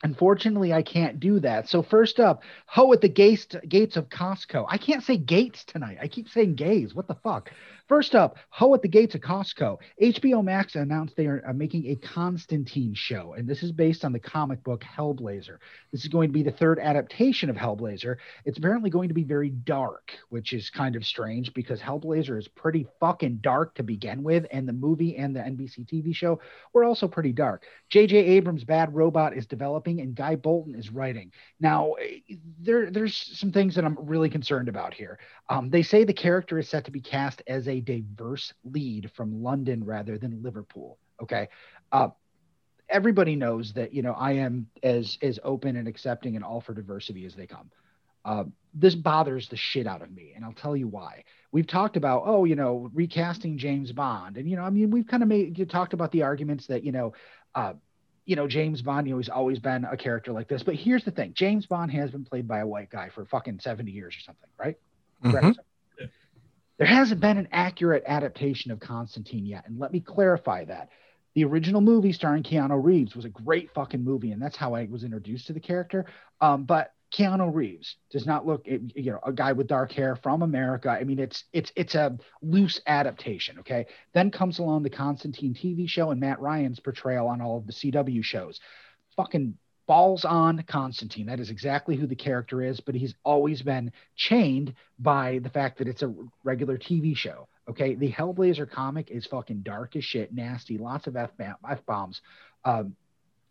Unfortunately, I can't do that. So first up, ho at the gates gates of Costco. I can't say gates tonight. I keep saying gays. What the fuck? First up, ho at the gates of Costco. HBO Max announced they are uh, making a Constantine show, and this is based on the comic book Hellblazer. This is going to be the third adaptation of Hellblazer. It's apparently going to be very dark, which is kind of strange because Hellblazer is pretty fucking dark to begin with, and the movie and the NBC TV show were also pretty dark. J.J. Abrams' Bad Robot is developing, and Guy Bolton is writing. Now, there, there's some things that I'm really concerned about here. Um, they say the character is set to be cast as a diverse lead from London rather than Liverpool. Okay. Uh, everybody knows that, you know, I am as, as open and accepting and all for diversity as they come. Uh, this bothers the shit out of me. And I'll tell you why. We've talked about, oh, you know, recasting James Bond. And, you know, I mean, we've kind of made, you talked about the arguments that, you know, uh, you know, James Bond, you know, he's always been a character like this. But here's the thing James Bond has been played by a white guy for fucking 70 years or something, right? Correct? There hasn't been an accurate adaptation of Constantine yet. And let me clarify that. The original movie starring Keanu Reeves was a great fucking movie, and that's how I was introduced to the character. Um, but Keanu Reeves does not look, you know, a guy with dark hair from America. I mean, it's it's it's a loose adaptation. Okay. Then comes along the Constantine TV show and Matt Ryan's portrayal on all of the CW shows. Fucking balls on Constantine. That is exactly who the character is, but he's always been chained by the fact that it's a regular TV show. Okay. The Hellblazer comic is fucking dark as shit, nasty, lots of F bombs. Um,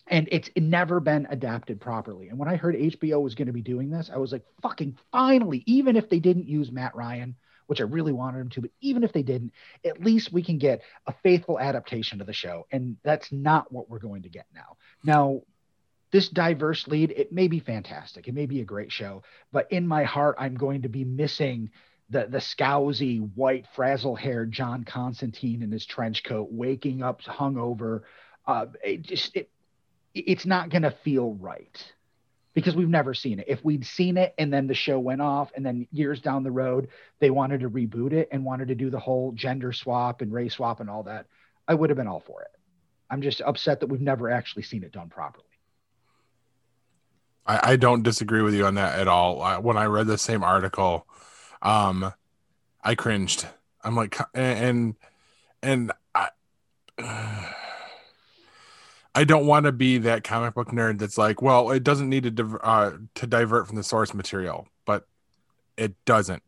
and it's never been adapted properly. And when I heard HBO was going to be doing this, I was like, fucking finally, even if they didn't use Matt Ryan, which I really wanted him to, but even if they didn't, at least we can get a faithful adaptation of the show. And that's not what we're going to get now. Now, this diverse lead, it may be fantastic. It may be a great show, but in my heart, I'm going to be missing the the scousy, white, frazzle-haired John Constantine in his trench coat, waking up hungover. Uh, it just it, it's not going to feel right because we've never seen it. If we'd seen it and then the show went off, and then years down the road they wanted to reboot it and wanted to do the whole gender swap and race swap and all that, I would have been all for it. I'm just upset that we've never actually seen it done properly. I, I don't disagree with you on that at all. I, when I read the same article, um, I cringed. I'm like, and and I, I don't want to be that comic book nerd that's like, well, it doesn't need to div- uh, to divert from the source material, but it doesn't.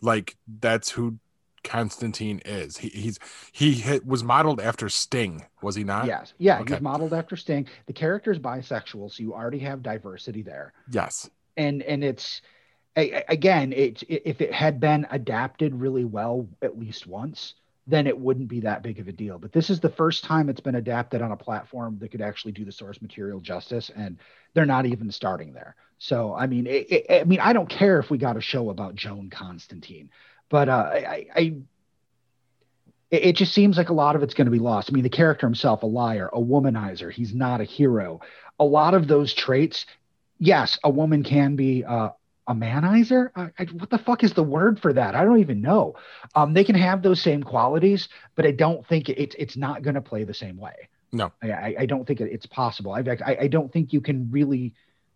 Like that's who Constantine is. He, he's he hit, was modeled after Sting, was he not? yes, yeah, Okay. he's modeled after Sting. The character is bisexual, so you already have diversity there. Yes. and and it's again it if it had been adapted really well at least once then it wouldn't be that big of a deal but this is the first time it's been adapted on a platform that could actually do the source material justice and they're not even starting there so i mean it, it, i mean i don't care if we got a show about joan constantine but uh, i i it just seems like a lot of it's going to be lost. I mean, the character himself, a liar, a womanizer, he's not a hero. A lot of those traits yes, a woman can be uh, a manizer. I, I, what the fuck is the word for that? I don't even know. Um, they can have those same qualities, but I don't think it's it's not going to play the same way. No. I, I, don't think it's possible. I I don't think you can really.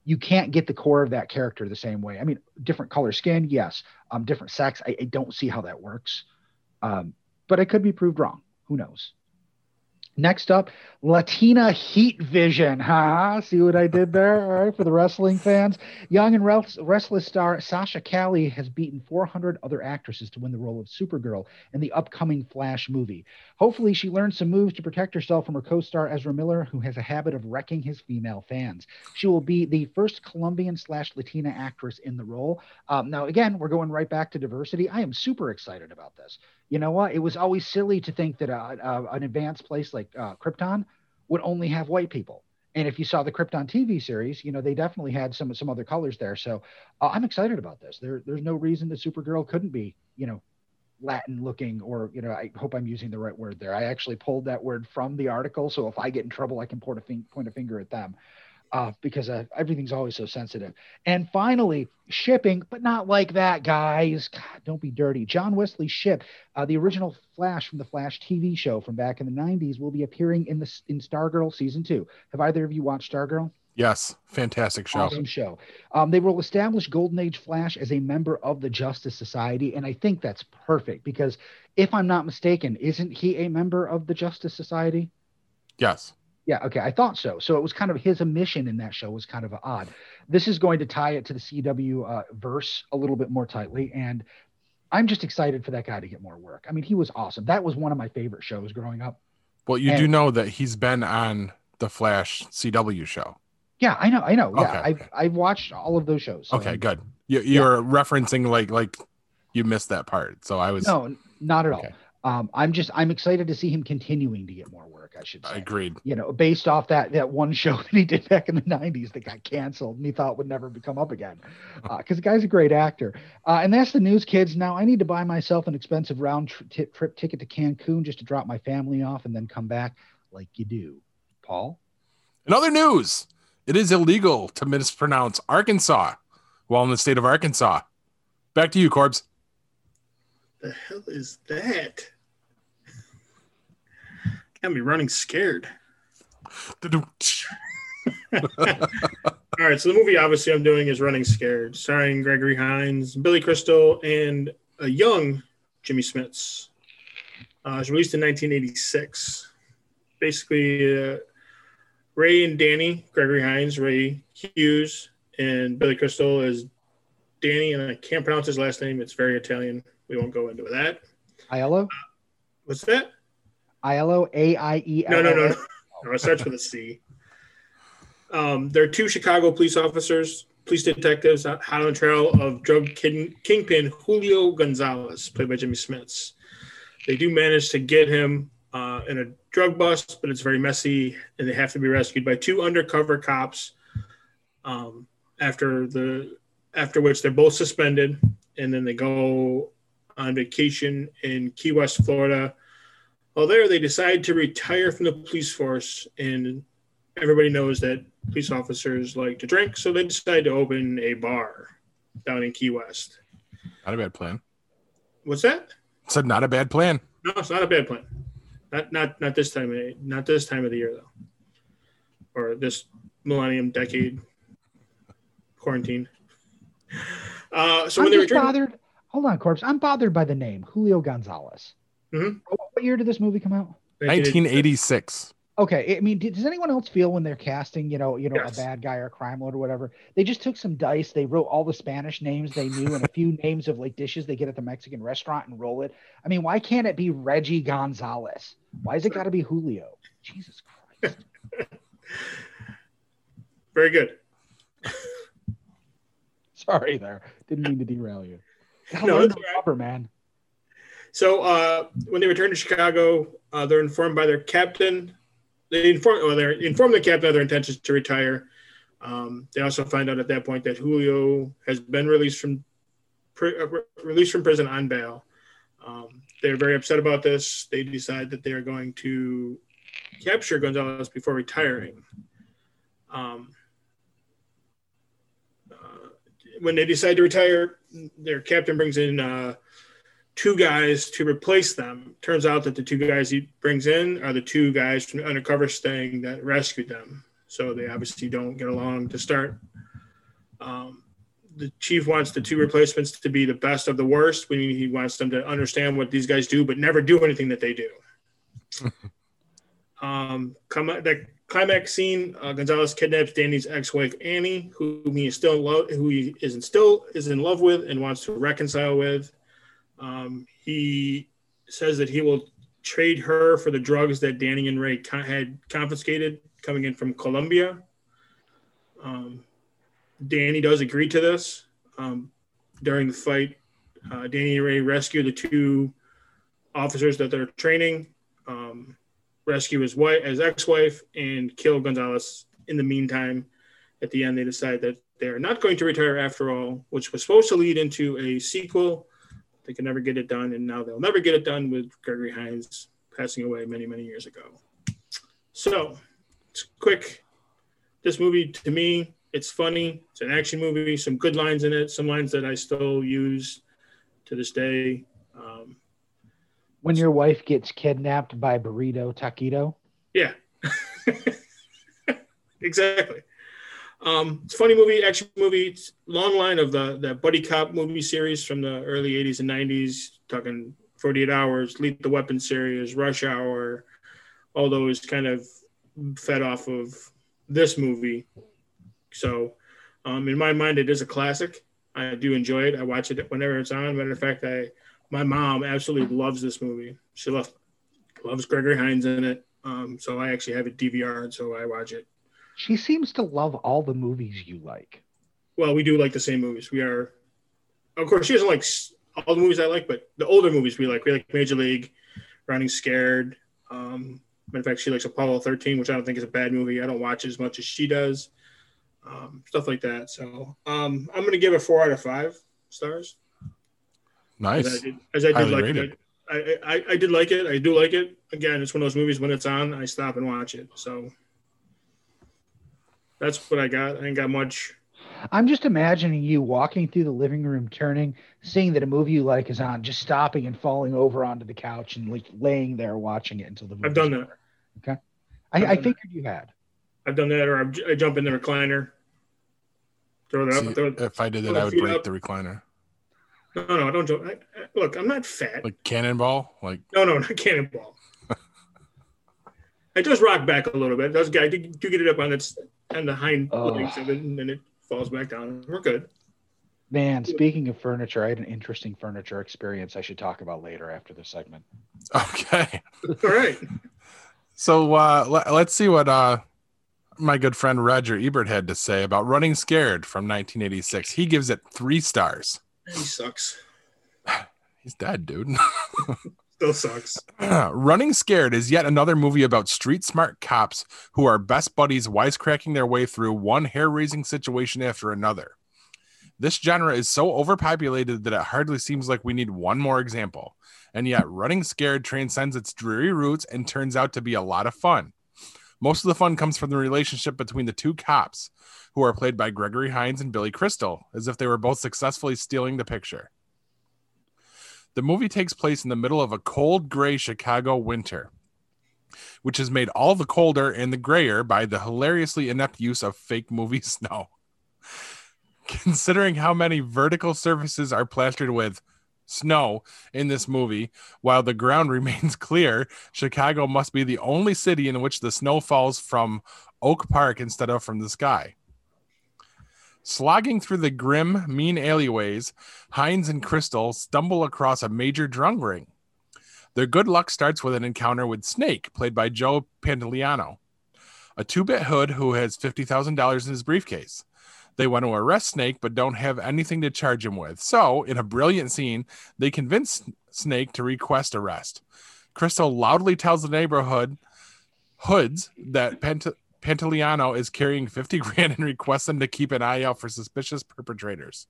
You can't get the core of that character the same way. I mean, different color skin, yes. Um, different sex. I, I don't see how that works. Um, but I could be proved wrong. Who knows? Next up, Latina Heat Vision. Ha! See what I did there? All right, for the wrestling fans. Young and res- restless star Sasha Calle has beaten 400 other actresses to win the role of Supergirl in the upcoming Flash movie. Hopefully, she learns some moves to protect herself from her co star Ezra Miller, who has a habit of wrecking his female fans. She will be the first Colombian slash Latina actress in the role. Um, now, again, we're going right back to diversity. I am super excited about this. You know what? It was always silly to think that uh, uh, an advanced place like uh, Krypton would only have white people. And if you saw the Krypton TV series, you know they definitely had some some other colors there. So uh, I'm excited about this. There, there's no reason that Supergirl couldn't be, you know, Latin looking, or you know, I hope I'm using the right word there. I actually pulled that word from the article, so if I get in trouble, I can point a, fin- point a finger at them uh, because uh, everything's always so sensitive. And finally, shipping, but not like that, guys. God, don't be dirty. John Wesley Shipp, uh, the original Flash from the Flash TV show from back in the 90s, will be appearing in the in Stargirl season two. Have either of you watched Stargirl? Yes, fantastic show. Awesome show. Um, they will establish Golden Age Flash as a member of the Justice Society, and I think that's perfect because, if I'm not mistaken, isn't he a member of the Justice Society? Yes. Yeah, okay, I thought so. So it was kind of his omission in that show was kind of odd. This is going to tie it to the CW uh, verse a little bit more tightly, and I'm just excited for that guy to get more work. I mean, he was awesome. That was one of my favorite shows growing up. Well, you do know that he's been on the Flash CW show. Yeah, I know, I know. Yeah, Okay, I've. I've watched all of those shows. so Okay, I'm- good. You, you're referencing like like you missed that part. So I was No, not at all. Um, I'm just I'm excited to see him continuing to get more work. I should say. agreed. you know, based off that that one show that he did back in the '90s that got canceled and he thought would never come up again, because the guy's a great actor. Uh, and that's the news, kids. Now I need to buy myself an expensive round tri- ti- trip ticket to Cancun just to drop my family off and then come back like you do. Paul, In other news, it is illegal to mispronounce Arkansas while in the state of Arkansas. Back to you, Corbs. The hell is that? Got me running scared. All right, so the movie obviously I'm doing is Running Scared, starring Gregory Hines, Billy Crystal, and a young Jimmy Smits. Uh, it was released in 1986. Basically, uh, Ray and Danny, Gregory Hines, Ray Hughes, and Billy Crystal is Danny, and I can't pronounce his last name. It's very Italian. We won't go into that. Aiello, What's that? Aiello, A I E L. No, no, no, no. it starts with a C. Um, there are two Chicago police officers, police detectives, hot on the trail of drug king, kingpin Julio Gonzalez, played by Jimmy Smits. They do manage to get him uh, in a drug bust, but it's very messy, and they have to be rescued by two undercover cops. Um, after the after which they're both suspended, and then they go on vacation in Key West, Florida. While there, they decide to retire from the police force, and everybody knows that police officers like to drink, so they decide to open a bar down in Key West. Not a bad plan. What's that? Said not a bad plan. No, it's not a bad plan. Not not not this time of not this time of the year though, or this millennium decade quarantine. Uh, so I'm when they just bothered. Hold on, Corbs. I'm bothered by the name Julio Gonzalez. Mhm. What what year did this movie come out? 1986. Okay, I mean, does anyone else feel when they're casting, you know, you know, Yes. a bad guy or a crime lord or whatever, they just took some dice, they wrote all the Spanish names they knew and a few names of like dishes they get at the Mexican restaurant and roll it. I mean, why can't it be Reggie Gonzalez? Why is it got to be Julio? Jesus Christ! very good. Sorry, there. Didn't mean to derail you. Gotta No, learn that's to all right. man. So uh, when they return to Chicago, uh, they're informed by their captain. They inform, well, they're informed the captain of their intentions to retire. Um, they also find out at that point that Julio has been released from uh, released from prison on bail. Um, they're very upset about this. They decide that they are going to capture Gonzalez before retiring. Um, uh, when they decide to retire, their captain brings in uh, two guys to replace them. Turns out that the two guys he brings in are the two guys from the undercover sting that rescued them. So they obviously don't get along to start. Um, the chief wants the two replacements to be the best of the worst, meaning he wants them to understand what these guys do, but never do anything that they do. Um, come that climax scene, uh, Gonzalez kidnaps Danny's ex-wife Annie, whom he is still in love, who he is still is in love with and wants to reconcile with. Um, he says that he will trade her for the drugs that Danny and Ray con- had confiscated coming in from Colombia. Um, Danny does agree to this. Um, during the fight, uh, Danny and Ray rescue the two officers that they're training, um, rescue his wife, his ex-wife, and kill Gonzalez. In the meantime, at the end, they decide that they are not going to retire after all, which was supposed to lead into a sequel. They could never get it done, and now they'll never get it done with Gregory Hines passing away many, many years ago. So, it's quick. This movie, to me, it's funny. It's an action movie. Some good lines in it. Some lines that I still use to this day. Um, When your wife gets kidnapped by Burrito Taquito. Yeah. exactly. Um, it's a funny movie, action movie. It's long line of the the buddy cop movie series from the early '80s and '90s. Talking 48 Hours, Lethal Weapon series, Rush Hour, all those kind of fed off of this movie. So, um, in my mind, it is a classic. I do enjoy it. I watch it whenever it's on. Matter of fact, I my mom absolutely loves this movie. She loves loves Gregory Hines in it. Um, so I actually have it DVR, so I watch it. She seems to love all the movies you like. Well, we do like the same movies. We are, of course, she doesn't like all the movies I like, but the older movies we like. We like Major League, Running Scared. Um, matter of fact, she likes Apollo 13, which I don't think is a bad movie. I don't watch as much as she does. Um, stuff like that. So um, I'm going to give it four out of five stars. As I Nice. did, as I did like rated. it. I, I, I did like it. I do like it. Again, it's one of those movies when it's on, I stop and watch it. So that's what I got. I ain't got much. I'm just imagining you walking through the living room, turning, seeing that a movie you like is on, just stopping and falling over onto the couch and like laying there watching it until the movie. I've done that. Okay. I've I, I done figured you had. I've done that, or I'm, I jump in the recliner, throw it up. Throw if I did that, I would break up. the recliner. no, no, I don't jump. I, I- look, I'm not fat. Like cannonball. Like No, no, not cannonball. It does rock back a little bit. It does I do, do get it up on its on the hind Oh. legs of it, and then it falls back down. We're good. Man, speaking of furniture, I had an interesting furniture experience I should talk about later after the segment. okay. All right. So uh, let, let's see what uh, my good friend Roger Ebert had to say about Running Scared from 1986. He gives it three stars. He sucks. He's dead, dude. Still sucks. Running Scared is yet another movie about street smart cops who are best buddies wisecracking their way through one hair raising situation after another. This genre is so overpopulated that it hardly seems like we need one more example. And yet, Running Scared transcends its dreary roots and turns out to be a lot of fun. Most of the fun comes from the relationship between the two cops, who are played by Gregory Hines and Billy Crystal, as if they were both successfully stealing the picture. The movie takes place in the middle of a cold, gray Chicago winter, which is made all the colder and the grayer by the hilariously inept use of fake movie snow. Considering how many vertical surfaces are plastered with snow in this movie, while the ground remains clear, Chicago must be the only city in which the snow falls from Oak Park instead of from the sky. Slogging through the grim, mean alleyways, Hines and Crystal stumble across a major drug ring. Their good luck starts with an encounter with Snake, played by Joe Pantoliano, a two bit hood who has $50,000 in his briefcase. They want to arrest Snake, but don't have anything to charge him with. So, in a brilliant scene, they convince Snake to request arrest. Crystal loudly tells the neighborhood hoods that Pant- Pantoliano is carrying 50 grand and requests them to keep an eye out for suspicious perpetrators.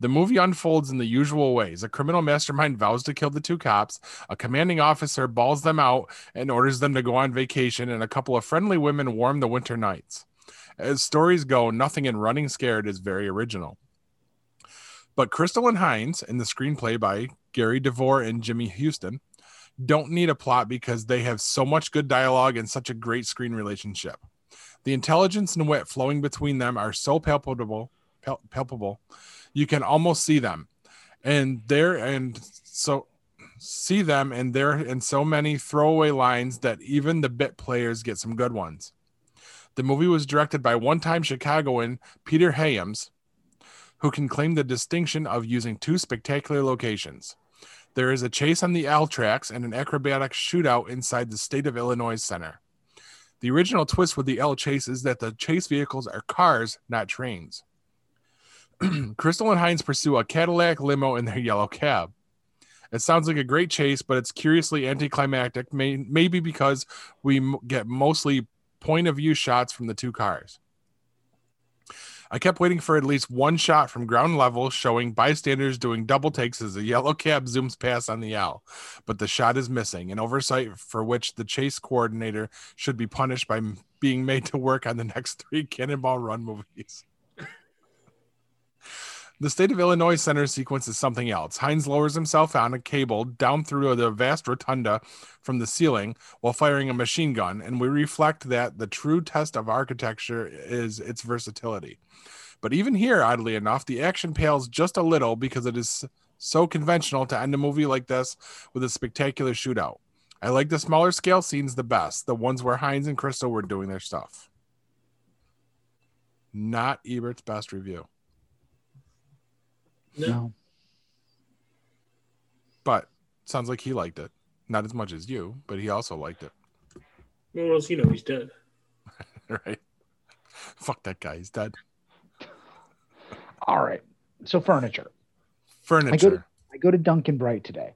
The movie unfolds in the usual ways. A criminal mastermind vows to kill the two cops, a commanding officer balls them out and orders them to go on vacation, and a couple of friendly women warm the winter nights. As stories go, nothing in Running Scared is very original. But Crystal and Hines, in the screenplay by Gary DeVore and Jimmy Huston, don't need a plot because they have so much good dialogue and such a great screen relationship. The intelligence and wit flowing between them are so palpable, pal- palpable, you can almost see them. And there and so see them and there and so many throwaway lines that even the bit players get some good ones. The movie was directed by one-time Chicagoan Peter Hyams, who can claim the distinction of using two spectacular locations. There is a chase on the L tracks and an acrobatic shootout inside the state of Illinois Center. The original twist with the L chase is that the chase vehicles are cars, not trains. Crystal and Hines pursue a Cadillac limo in their yellow cab. It sounds like a great chase, but it's curiously anticlimactic, may, maybe because we m- get mostly point of view shots from the two cars. I kept waiting for at least one shot from ground level showing bystanders doing double takes as a yellow cab zooms past on the L, but the shot is missing, an oversight for which the chase coordinator should be punished by being made to work on the next three Cannonball Run movies. The state of Illinois center sequence is something else. Hines lowers himself on a cable down through the vast rotunda from the ceiling while firing a machine gun, and we reflect that the true test of architecture is its versatility. But even here, oddly enough, the action pales just a little because it is so conventional to end a movie like this with a spectacular shootout. I like the smaller scale scenes the best, the ones where Hines and Crystal were doing their stuff. Not Ebert's best review. No. No. but sounds like he liked it. Not as much as you, but he also liked it. Well, else you know he's dead. Right? Fuck that guy. He's dead. All right. So furniture. Furniture. I go to Dunk & Bright today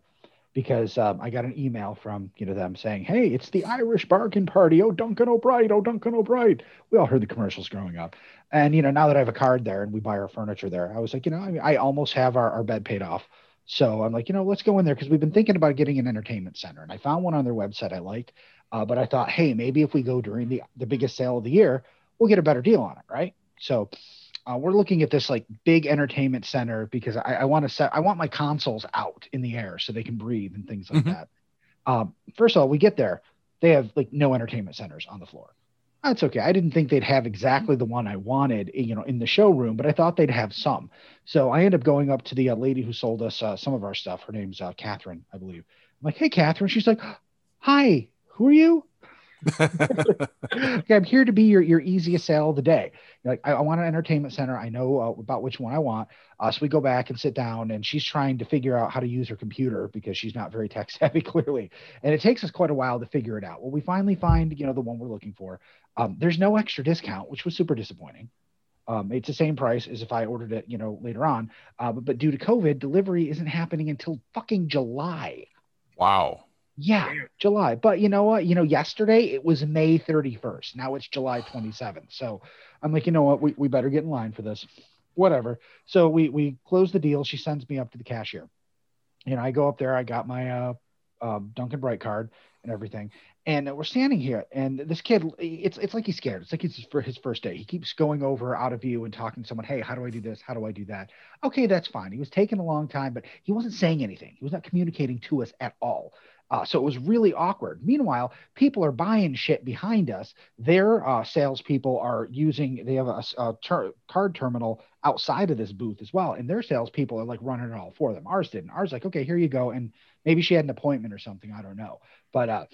because um, I got an email from you know them saying, "Hey, it's the Irish bargain party. Oh, Duncan O'Brien. Oh, Duncan O'Brien." We all heard the commercials growing up, and you know now that I have a card there and we buy our furniture there, I was like, you know, I, mean, I almost have our, our bed paid off, so I'm like, you know, let's go in there because we've been thinking about getting an entertainment center, and I found one on their website I liked, uh, but I thought, hey, maybe if we go during the the biggest sale of the year, we'll get a better deal on it, right? So uh, we're looking at this like big entertainment center because I, I want to set I want my consoles out in the air so they can breathe and things like Mhm. that. Um, first of all, we get there, they have like no entertainment centers on the floor. That's okay. I didn't think they'd have exactly the one I wanted, you know, in the showroom, but I thought they'd have some. So I end up going up to the uh, lady who sold us uh, some of our stuff. Her name's uh, Catherine, I believe. I'm like, hey, Catherine. She's like, hi, who are you? okay, I'm here to be your, your easiest sale of the day. You're like, I, I want an entertainment center. I know uh, about which one I want. Uh, so we go back and sit down, and she's trying to figure out how to use her computer because she's not very tech savvy, clearly. And it takes us quite a while to figure it out. Well, we finally find, you know, the one we're looking for. Um, there's no extra discount, which was super disappointing. Um, it's the same price as if I ordered it, you know, later on. Uh, but, but due to COVID, delivery isn't happening until fucking July. wow. Yeah, Damn. July. But you know what? You know, yesterday it was May 31st. Now it's July 27th. So I'm like, you know what? We, we better get in line for this. Whatever. So we we close the deal. She sends me up to the cashier. You know, I go up there. I got my uh, um, Dunk & Bright card and everything. And we're standing here, and this kid, it's it's like he's scared. It's like it's for his first day. He keeps going over out of view and talking to someone. Hey, how do I do this? How do I do that? Okay, that's fine. He was taking a long time, but he wasn't saying anything. He was not communicating to us at all. Uh, so it was really awkward. Meanwhile, people are buying shit behind us. Their uh, salespeople are using, they have a ter- card terminal outside of this booth as well. And their salespeople are like running it all for them. Ours didn't. Ours, like, okay, here you go. And maybe she had an appointment or something. I don't know. But, uh,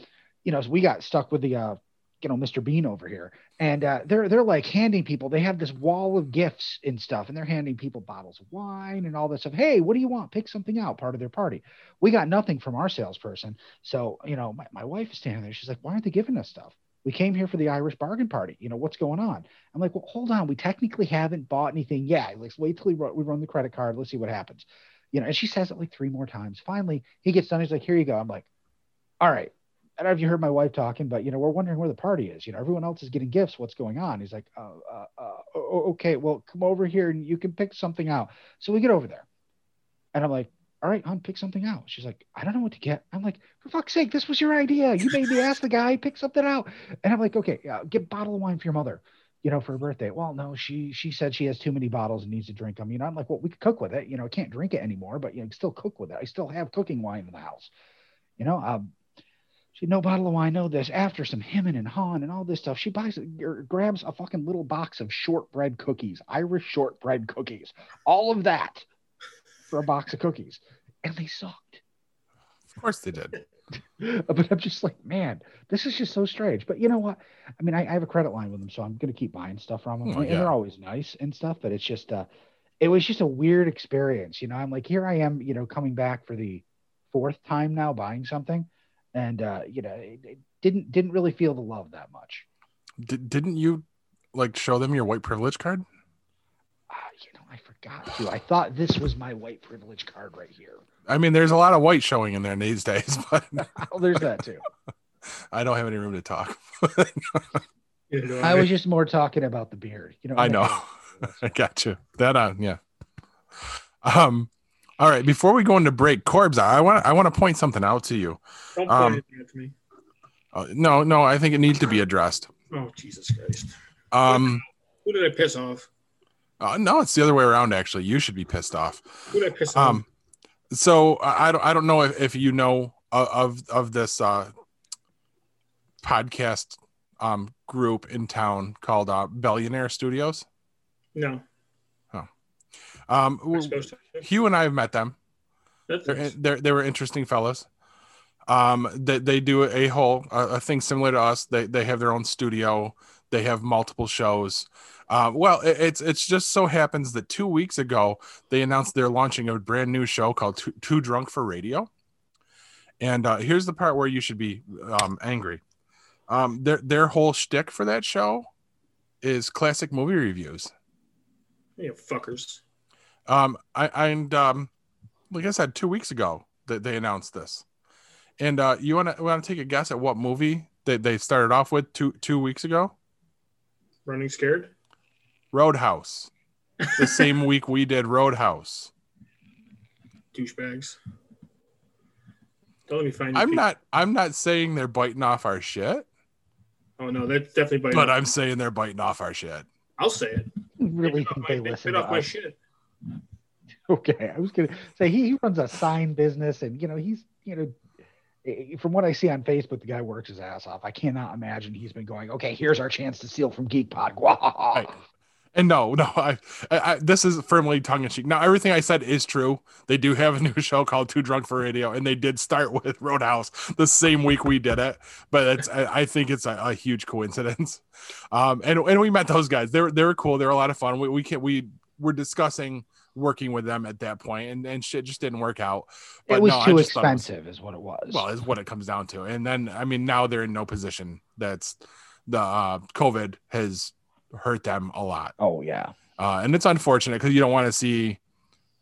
you know, so we got stuck with the, uh, you know, Mr. Bean over here. And uh, they're they're like handing people. They have this wall of gifts and stuff, and they're handing people bottles of wine and all this stuff. Hey, what do you want? Pick something out. Part of their party we got nothing from our salesperson. So, you know, my, my wife is standing there. She's like, why aren't they giving us stuff? We came here for the Irish bargain party. You know, what's going on? I'm like, well, hold on. We technically haven't bought anything yet. Let's wait till we run, we run the credit card. Let's see what happens. You know, and she says it like three more times. Finally, he gets done. He's like, here you go. I'm like, all right. I don't know if you heard my wife talking, but you know, we're wondering where the party is. You know, everyone else is getting gifts. What's going on? He's like, uh, uh, uh, okay, well, come over here and you can pick something out. So we get over there, and I'm like, all right, hon, pick something out. She's like, I don't know what to get. I'm like, for fuck's sake, this was your idea. You made me ask the guy, pick something out. And I'm like, okay, uh, get a bottle of wine for your mother, you know, for her birthday. Well, no, she she said she has too many bottles and needs to drink them. You know, I'm like, well, we could cook with it. You know, I can't drink it anymore, but you know, still cook with it. I still have cooking wine in the house. You know, um, she no bottle of wine, no this. After some hemming and hawing and all this stuff, she buys or grabs a fucking little box of shortbread cookies, Irish shortbread cookies, all of that for a box of cookies, and they sucked. Of course they did. but I'm just like, man, this is just so strange. But you know what? I mean, I, I have a credit line with them, so I'm gonna keep buying stuff from them, Oh, and they're always nice and stuff. But it's just, uh, it was just a weird experience. You know, I'm like, here I am, you know, coming back for the fourth time now, buying something, and uh, you know, it, it didn't didn't really feel the love that much. Did, didn't you like show them your white privilege card? Ah, you know, I forgot to. I thought this was my white privilege card right here. I mean, there's a lot of white showing in there these days, but Oh, there's that too. I don't have any room to talk. You know, I was just more talking about the beard. You know, I I'm know. I got you. That on, yeah. Um, all right. Before we go into break, Corbs, I want I want to point something out to you. Don't point um, anything at me. Uh, no, no, I think it needs to be addressed. Oh Jesus Christ! Um, Who did I piss off? uh, no, it's the other way around. Actually, you should be pissed off. Who did I piss off? Um, so I don't I don't know if, if you know of of, of this uh podcast um group in town called uh Billionaire Studios. no, Um, I'm supposed to. Hugh and I have met them. They're they're they were interesting fellows. Um, they they do a whole a, a thing similar to us. They they have their own studio. They have multiple shows. Uh, well, it, it's it's just so happens that two weeks ago they announced they're launching a brand new show called Too, Too Drunk for Radio. And uh, here's the part where you should be um, angry. Um, their their whole shtick for that show is classic movie reviews. you fuckers. Um, I and um, like I said, two weeks ago that they announced this, and uh, you want to want to take a guess at what movie they they started off with two two weeks ago? Running scared. Roadhouse. The same week we did Roadhouse. Douchebags. Don't let me find. I'm people. not I'm not saying they're biting off our shit, Oh no, that's definitely. Biting but off. I'm saying they're biting off our shit. I'll say it. really Bit off think my- they bit listen to off my shit. Okay, I was gonna say he, he runs a sign business, and you know he's you know eh, from what I see on Facebook, the guy works his ass off. I cannot imagine he's been going. Okay, here's our chance to steal from Geek Pod. And no, no, I, I, this is firmly tongue in cheek. Now, everything I said is true. They do have a new show called Too Drunk for Radio, and they did start with Roadhouse the same week we did it. But it's, I, I think it's a, a huge coincidence. Um, and and we met those guys. They were they were cool. They were a lot of fun. We we can we were discussing working with them at that point, and and shit just didn't work out. It was no, too it was- expensive, is what it was. well, is what it comes down to. And then I mean, now they're in no position. That's the uh, COVID has hurt them a lot. oh yeah, Uh, and it's unfortunate because you don't want to see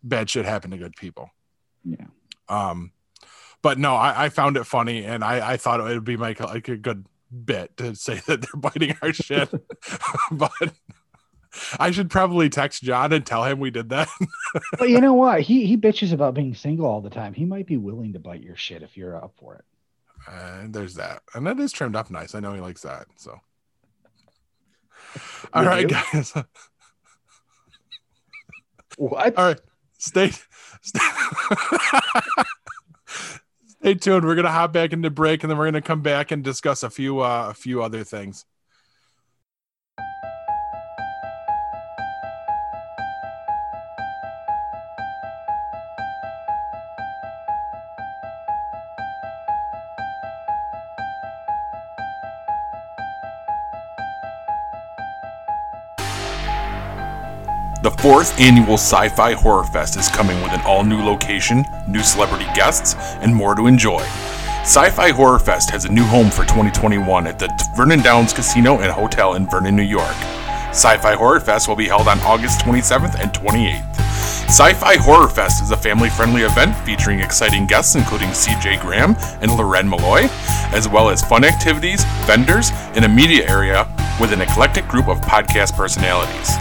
bad shit happen to good people. yeah. Um, but no, I, I found it funny, and I, I thought it would be like, like a good bit to say that they're biting our shit. but I should probably text John and tell him we did that. But you know what? He he bitches about being single all the time. He might be willing to bite your shit if you're up for it. and there's that, and that is trimmed up nice. I know he likes that. So, all You right, do? guys. What? All right, stay stay, stay tuned. We're gonna hop back into break, and then we're gonna come back and discuss a few uh, a few other things. Fourth annual Sci Fi Horror Fest is coming with an all new location, new celebrity guests, and more to enjoy. Sci Fi Horror Fest has a new home for 2021 at the Vernon Downs Casino and Hotel in Vernon, New York. Sci Fi Horror Fest will be held on August 27th and 28th. Sci Fi Horror Fest is a family friendly event featuring exciting guests including CJ Graham and Loren Malloy, as well as fun activities, vendors, and a media area with an eclectic group of podcast personalities.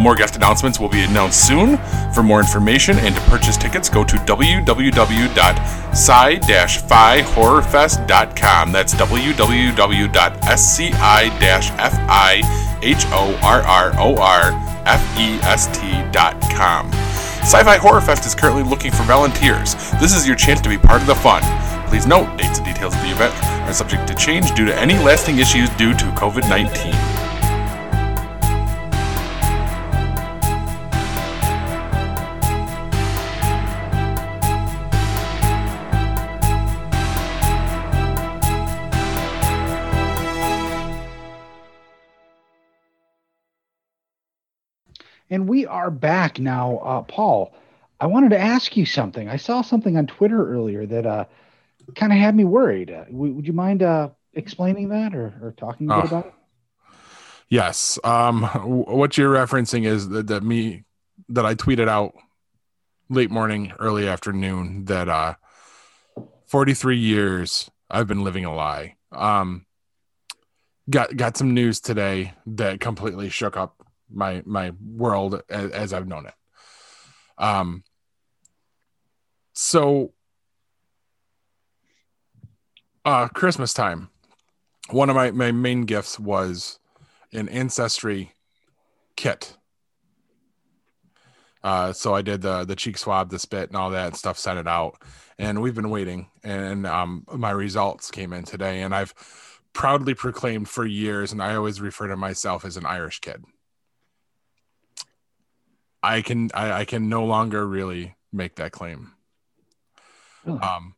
More guest announcements will be announced soon. For more information and to purchase tickets, go to www.sci-fi-horrorfest.com. That's www.sci-fi-horrorfest.com. Sci-Fi Horror Fest is currently looking for volunteers. This is your chance to be part of the fun. Please note, dates and details of the event are subject to change due to any lasting issues due to COVID-19. And we are back now. Uh, Paul, I wanted to ask you something. I saw something on Twitter earlier that uh, kind of had me worried. Uh, w- would you mind uh, explaining that or, or talking a bit Oh. about it? Yes. Um, w- what you're referencing is that, that me that I tweeted out late morning, early afternoon that uh, 43 years I've been living a lie. Um, got got some news today that completely shook up my my world as, as I've known it. Um, so uh, Christmas time, one of my my main gifts was an ancestry kit. Uh, so I did the the cheek swab, the spit, and all that stuff. Sent it out, and we've been waiting. And um, my results came in today, and I've proudly proclaimed for years, and I always refer to myself as an Irish kid. I can I, I can no longer really make that claim. Really? Um,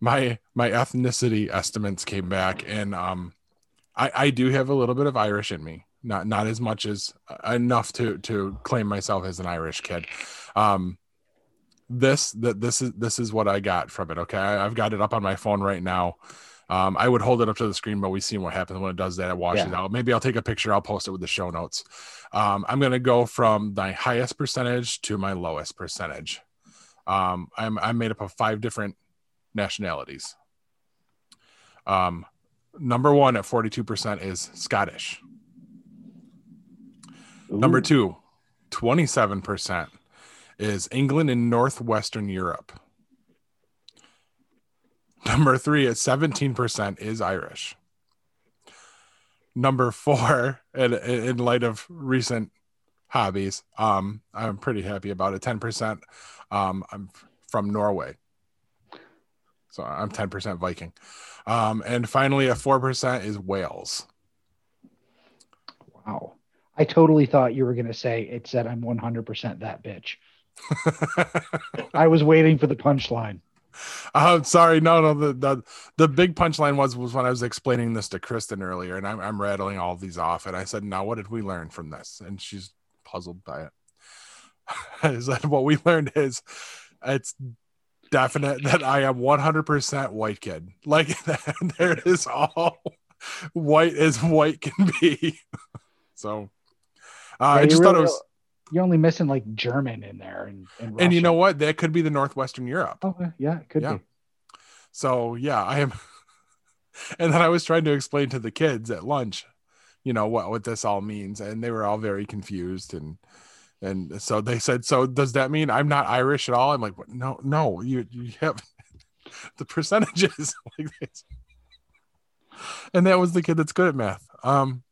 my my ethnicity estimates came back, and um, I, I do have a little bit of Irish in me. Not not as much as uh, enough to to claim myself as an Irish kid. Um, this that this is this is what I got from it. Okay, I, I've got it up on my phone right now. Um, I would hold it up to the screen, but we've seen what happens when it does that. It washes Yeah. out. Maybe I'll take a picture. I'll post it with the show notes. Um, I'm gonna go from my highest percentage to my lowest percentage. Um, I'm I'm made up of five different nationalities. Um, number one at 42% is Scottish. Number two, 27% is England and Northwestern Europe. Number three at 17% is Irish. Number four, in, in light of recent hobbies, um, I'm pretty happy about it. 10%. Um, I'm from Norway. So I'm 10% Viking. Um, and finally, at 4% is Wales. Wow. I totally thought you were going to say it said I'm 100% that bitch. I was waiting for the punchline. I'm sorry. No, no. The, the the big punchline was was when I was explaining this to Kristen earlier, and I'm I'm rattling all these off, and I said, "Now, what did we learn from this?" And she's puzzled by it. I said, "What we learned is it's definite that I am 100% white kid. Like there is all white as white can be." so, uh, I just thought it was, You're only missing like German in there, and and, and you know what? That could be the Northwestern Europe. Okay, yeah, it could Yeah. be. So yeah, I am. And then I was trying to explain to the kids at lunch, you know, what what this all means, and they were all very confused. And and so they said, "So does that mean I'm not Irish at all?" I'm like, "No, no, you you have the percentages like this." And that was the kid that's good at math. Um,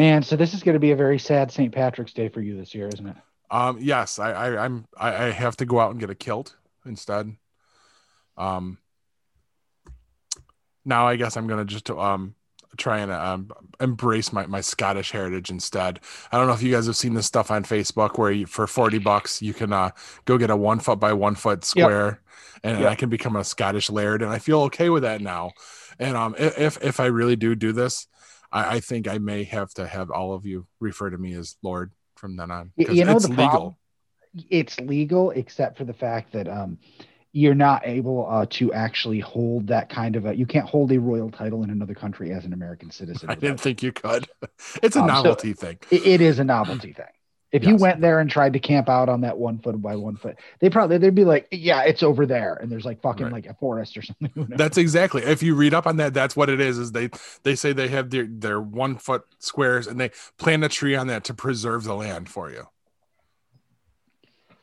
Man, so this is going to be a very sad St. Patrick's Day for you this year, isn't it? Um, yes, I, I I'm I, I have to go out and get a kilt instead. Um, now I guess I'm gonna just um try and um embrace my my Scottish heritage instead. I don't know if you guys have seen this stuff on Facebook where you, for forty bucks you can uh go get a one foot by one foot square, and Yep. I can become a Scottish laird, and I feel okay with that now. And um, if if I really do do this, I, I think I may have to have all of you refer to me as Lord from then on. You know it's the legal. problem? It's legal, except for the fact that um, you're not able uh, to actually hold that kind of a. You can't hold a royal title in another country as an American citizen. I didn't think you could. It's a Um, so- novelty thing. It- it is a novelty thing. If you went there and tried to camp out on that one foot by one foot, they probably they'd be like, "Yeah, it's over there," and there's like fucking Right. like a forest or something. That's exactly. If you read up on that, that's what it is. Is they they say they have their their one foot squares and they plant a tree on that to preserve the land for you.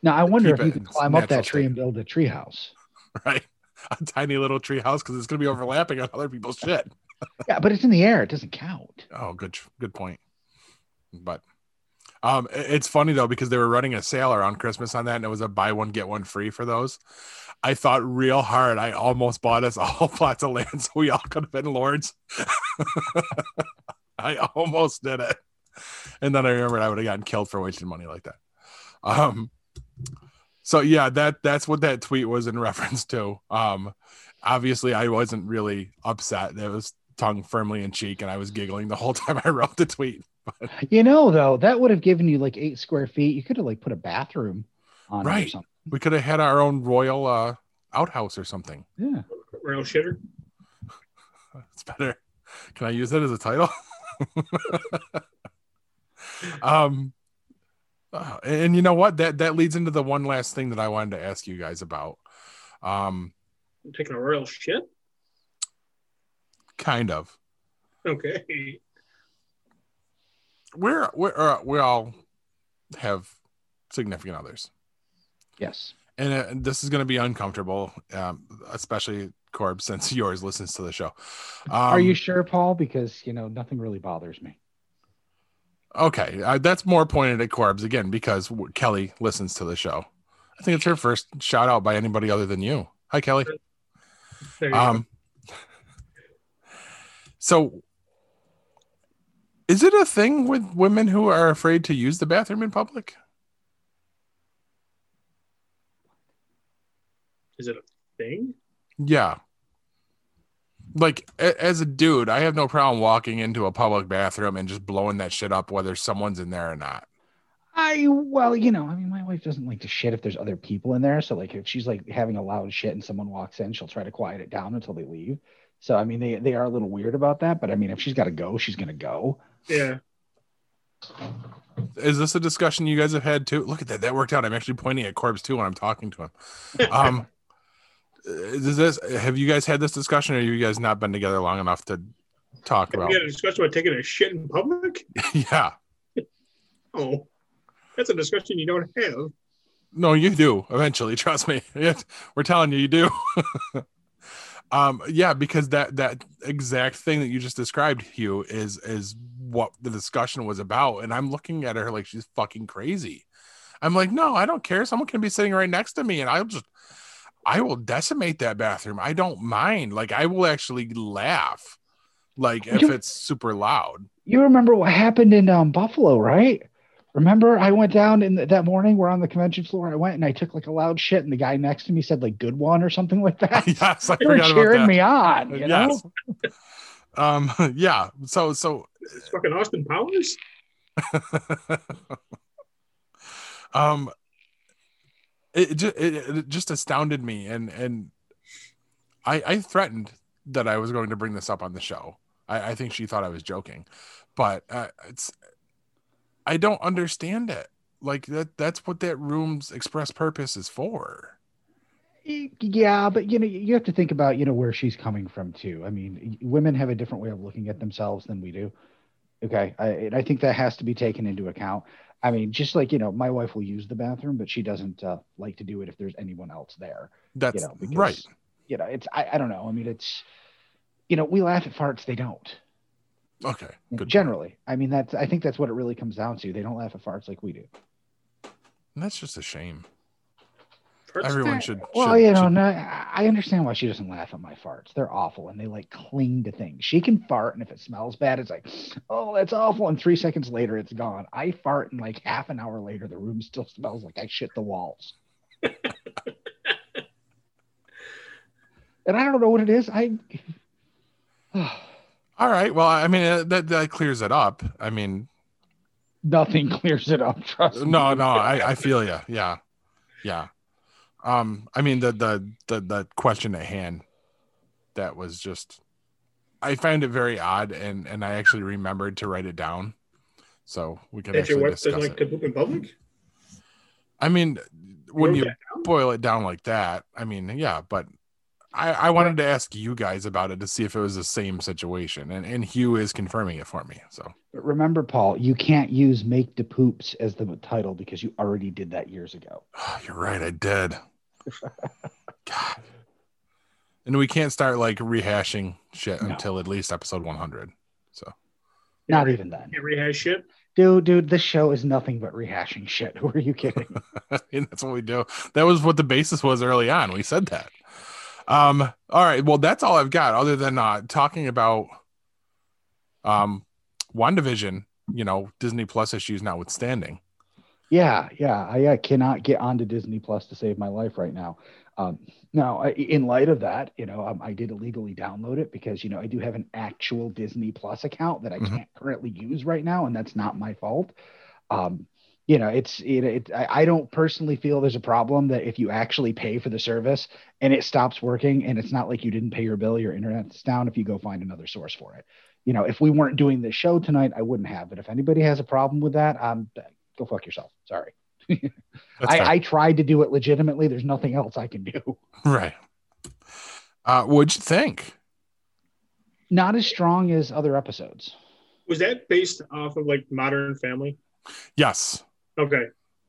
now I wonder keep if you could climb up that tree state. and build a tree house. Right, a tiny little tree house because it's going to be overlapping on other people's shit. Yeah, but it's in the air; it doesn't count. Oh, good good point. But um, it's funny though because they were running a sale around Christmas on that, and it was a buy one get one free for those. I thought real hard. I almost bought us all plots of land so we all could have been lords. I almost did it, and then I remembered I would have gotten killed for wasting money like that. Um, so yeah, that that's what that tweet was in reference to. Um, obviously, I wasn't really upset. It was tongue firmly in cheek, and I was giggling the whole time I wrote the tweet. You know, though, that would have given you like eight square feet. You could have like put a bathroom on it or Right. something. We could have had our own royal uh, outhouse or something. Yeah. Royal shitter. It's better. Can I use that as a title? um, uh, and you know what? That that leads into the one last thing that I wanted to ask you guys about. Um, I'm taking a royal shit. kind of. Okay. We're we're uh, we all have significant others, Yes. and uh, this is going to be uncomfortable, um, especially Corb, since yours listens to the show. Um, Are you sure, Paul? Because you know nothing really bothers me. Okay, uh, that's more pointed at Corbs again because w- Kelly listens to the show. I think it's her first shout out by anybody other than you. Hi, Kelly. There you go. Um, so, is it a thing with women who are afraid to use the bathroom in public? Is it a thing? Yeah. Like a- as a dude, I have no problem walking into a public bathroom and just blowing that shit up whether someone's in there or not. I well, you know, I mean, my wife doesn't like to shit if there's other people in there. So like, if she's like having a loud shit and someone walks in, she'll try to quiet it down until they leave. So I mean, they they are a little weird about that. But I mean, if she's got to go, she's gonna go. Yeah. Is this a discussion you guys have had too? Look at that. That worked out. I'm actually pointing at Corbs too when I'm talking to him. Um, is this have you guys had this discussion or you guys not been together long enough to talk We about? had a discussion about taking a shit in public. yeah. Oh, that's a discussion you don't have. No, you do eventually. Trust me. We're telling you, you do. um, yeah, because that that exact thing that you just described, Hugh, is is what the discussion was about. And I'm looking at her like she's fucking crazy. I'm like, no, I don't care. Someone can be sitting right next to me, and I'll just, I will decimate that bathroom. I don't mind. Like, I will actually laugh, like if You- it's super loud. You remember what happened in um, Buffalo, right? Remember, I went down in that morning. We're on the convention floor. I went and I took like a loud shit, and the guy next to me said like "good one" or something like that. yes, I they were forgot about cheering that. me on. You know? yes. um. Yeah. So so It's fucking Austin Powers. um it, just it, it just astounded me and and i i threatened that i was going to bring this up on the show i i think she thought i was joking but uh, it's i don't understand it like that that's what that room's express purpose is for Yeah, but you know, you have to think about you know where she's coming from too. I mean, women have a different way of looking at themselves than we do. Okay, I, I think that has to be taken into account. I mean, just like you know, my wife will use the bathroom, but she doesn't uh, like to do it if there's anyone else there. that's You know, because right you know, it's I, I don't know. I mean, it's you know, we laugh at farts, they don't. okay good Generally, I mean, that's I think that's what it really comes down to. They don't laugh at farts like we do. And that's just a shame everyone should Well, should- you know, should- no, I I understand why she doesn't laugh at my farts. They're awful and they like cling to things. She can fart, and if it smells bad, it's like, oh, that's awful. And three seconds later, it's gone. I fart, and like half an hour later, the room still smells like I shit the walls. and I don't know what it is. I. all right well i mean uh, that that clears it up i mean Nothing clears it up. Trust me. no no i i feel you yeah yeah um i mean the the the, the question at hand that was just i find it very odd and and i actually remembered to write it down so we can That your actually wife doesn't discuss like it to poop in public. i mean when wrote you boil it down like that i mean yeah but I, I wanted to ask you guys about it to see if it was the same situation, and, and Hugh is confirming it for me. So But remember, Paul, you can't use "Make the Poops" as the title because you already did that years ago. You're right, I did. God. And we can't start like rehashing shit No. until at least episode 100. So Not even then. Can't rehash shit. Dude, dude, this show is nothing but rehashing shit. Who are you kidding? and that's what we do. That was what the basis was early on. We said that. Um, all right. Well, that's all I've got other than uh talking about um WandaVision, you know, Disney Plus issues notwithstanding. Yeah, yeah. I uh, cannot get onto Disney Plus to save my life right now. Um, now, I- in light of that, you know, um, I did illegally download it because you know I do have an actual Disney Plus account that I Mhm. can't currently use right now, and that's not my fault. Um, you know, it's it, it I, I don't personally feel there's a problem that if you actually pay for the service and it stops working, and it's not like you didn't pay your bill, your internet's down. If you go find another source for it, you know, if we weren't doing this show tonight, I wouldn't have. But if anybody has a problem with that, um, go fuck yourself. Sorry. I. I tried to do it legitimately. There's nothing else I can do. right. Uh, what'd you think? Not as strong as other episodes. Was that based off of like Modern Family? Yes. Okay,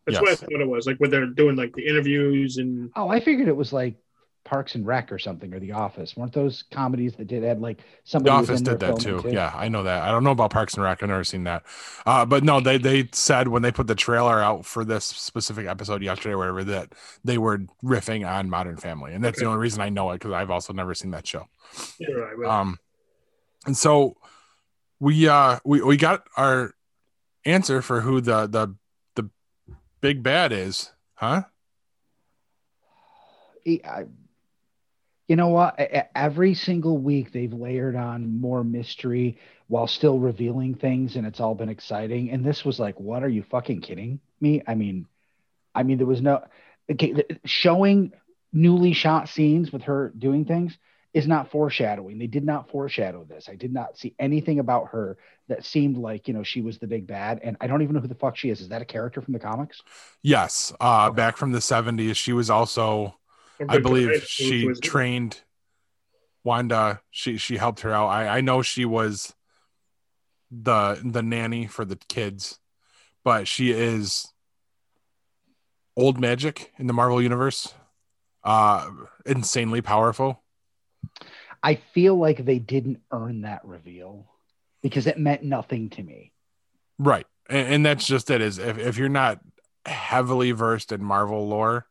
that's what I thought it was. Like when they're doing like the interviews and Oh, I figured it was like Parks and Rec or something, or The Office. Weren't those comedies that did had like The somebody was Office in did that filming too. Yeah, I know that. I don't know about Parks and Rec. I've never seen that. Uh, but no, they they said when they put the trailer out for this specific episode yesterday, or whatever, that they were riffing on Modern Family, and that's the only reason I know it because I've also never seen that show. right, well, Um, and so we uh we we got our answer for who the the the big bad is, huh? I- you know what? Every single week they've layered on more mystery while still revealing things, and it's all been exciting. And this was like, what are you fucking kidding me? I mean, I mean, there was no okay, showing newly shot scenes with her doing things is not foreshadowing. They did not foreshadow this. I did not see anything about her that seemed like you know she was the big bad, and I don't even know who the fuck she is. Is that a character from the comics? Yes, uh, back from the seventies, she was also I believe she was- trained Wanda. She she helped her out. I I know she was the the nanny for the kids, but she is old magic in the Marvel universe. Uh, insanely powerful. I feel like they didn't earn that reveal because it meant nothing to me. Right. And, and that's just it is if, if you're not heavily versed in Marvel lore,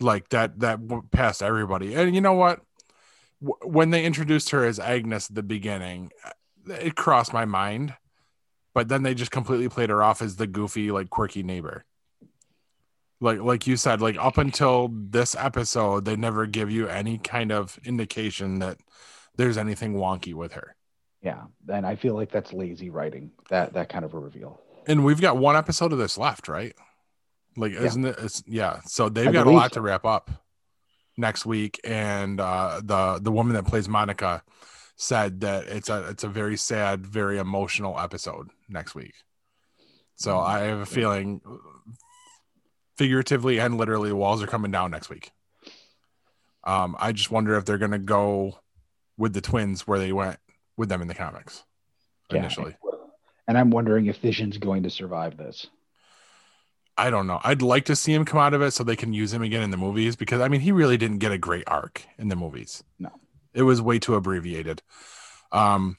like that, that passed everybody. And you know what? W- When they introduced her as Agnes at the beginning, uh, it crossed my mind, but then they just completely played her off as the goofy, like quirky neighbor. Like, like you said, like up until this episode, they never give you any kind of indication that there's anything wonky with her. Yeah, and I feel like that's lazy writing. That that kind of a reveal. And we've got one episode of this left, right? Like, Yeah. isn't it? It's, yeah. So they've I got a lot to wrap up next week, and uh, the the woman that plays Monica said that it's a it's a very sad, very emotional episode next week. So Mm-hmm. I have a feeling, figuratively and literally, the walls are coming down next week. Um, I just wonder if they're gonna go with the twins where they went with them in the comics Yeah. initially. And I'm wondering if Vision's going to survive this. I don't know. I'd like to see him come out of it so they can use him again in the movies because I mean he really didn't get a great arc in the movies. No. It was way too abbreviated. Um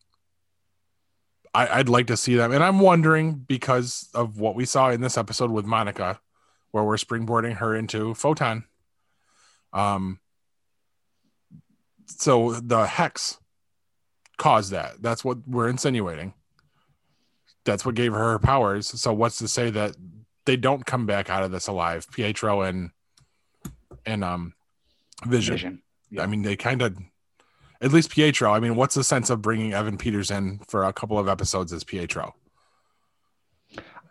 I, I'd like to see them, and I'm wondering because of what we saw in this episode with Monica, where we're springboarding her into Photon. Um, so the hex caused that. That's what we're insinuating. That's what gave her her powers. So what's to say that they don't come back out of this alive? Pietro and and um Vision. Vision. I mean, they kind of, at least Pietro. I mean, what's the sense of bringing Evan Peters in for a couple of episodes as Pietro?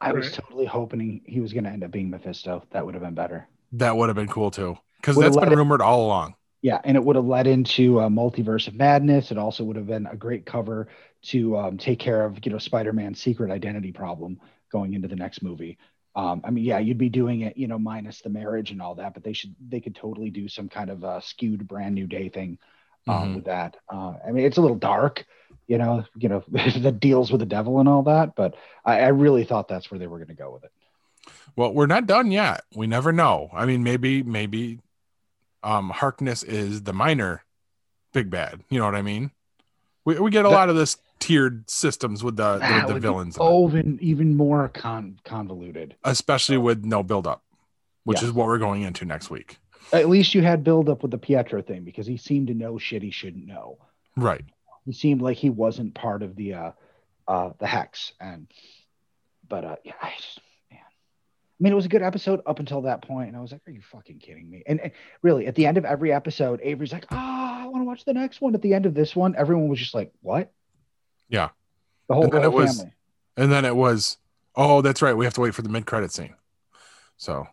I was totally hoping he was going to end up being Mephisto. That would have been better. That would have been cool too, because that's that's let been it- rumored all along. Yeah, and it would have led into a multiverse of madness. It also would have been a great cover to um, take care of you know Spider-Man's secret identity problem going into the next movie. Um, I mean, yeah, you'd be doing it, you know, minus the marriage and all that, but they should they could totally do some kind of uh, skewed brand new day thing um, Mhm. with that. Uh, I mean, it's a little dark, you know, you know, that deals with the devil and all that, but I, I really thought that's where they were going to go with it. Well, we're not done yet. We never know. I mean, maybe maybe um Harkness is the minor big bad. You know what I mean? We we get a That- lot of this tiered systems with the the, villains, Oh, even even more con- convoluted. especially with no build up, which Yeah. is what we're going into next week. At least you had build up with the Pietro thing because he seemed to know shit he shouldn't know. Right. He seemed like he wasn't part of the uh uh the hex and but uh yeah, I just, man. I mean, it was a good episode up until that point, and I was like, "Are you fucking kidding me?" And, and really, at the end of every episode, Avery's like, "Ah, I want to watch the next one." At the end of this one, everyone was just like, "What?" Yeah. the whole, And then the whole it was- family. And then it was, oh, that's right. We have to wait for the mid credit scene. So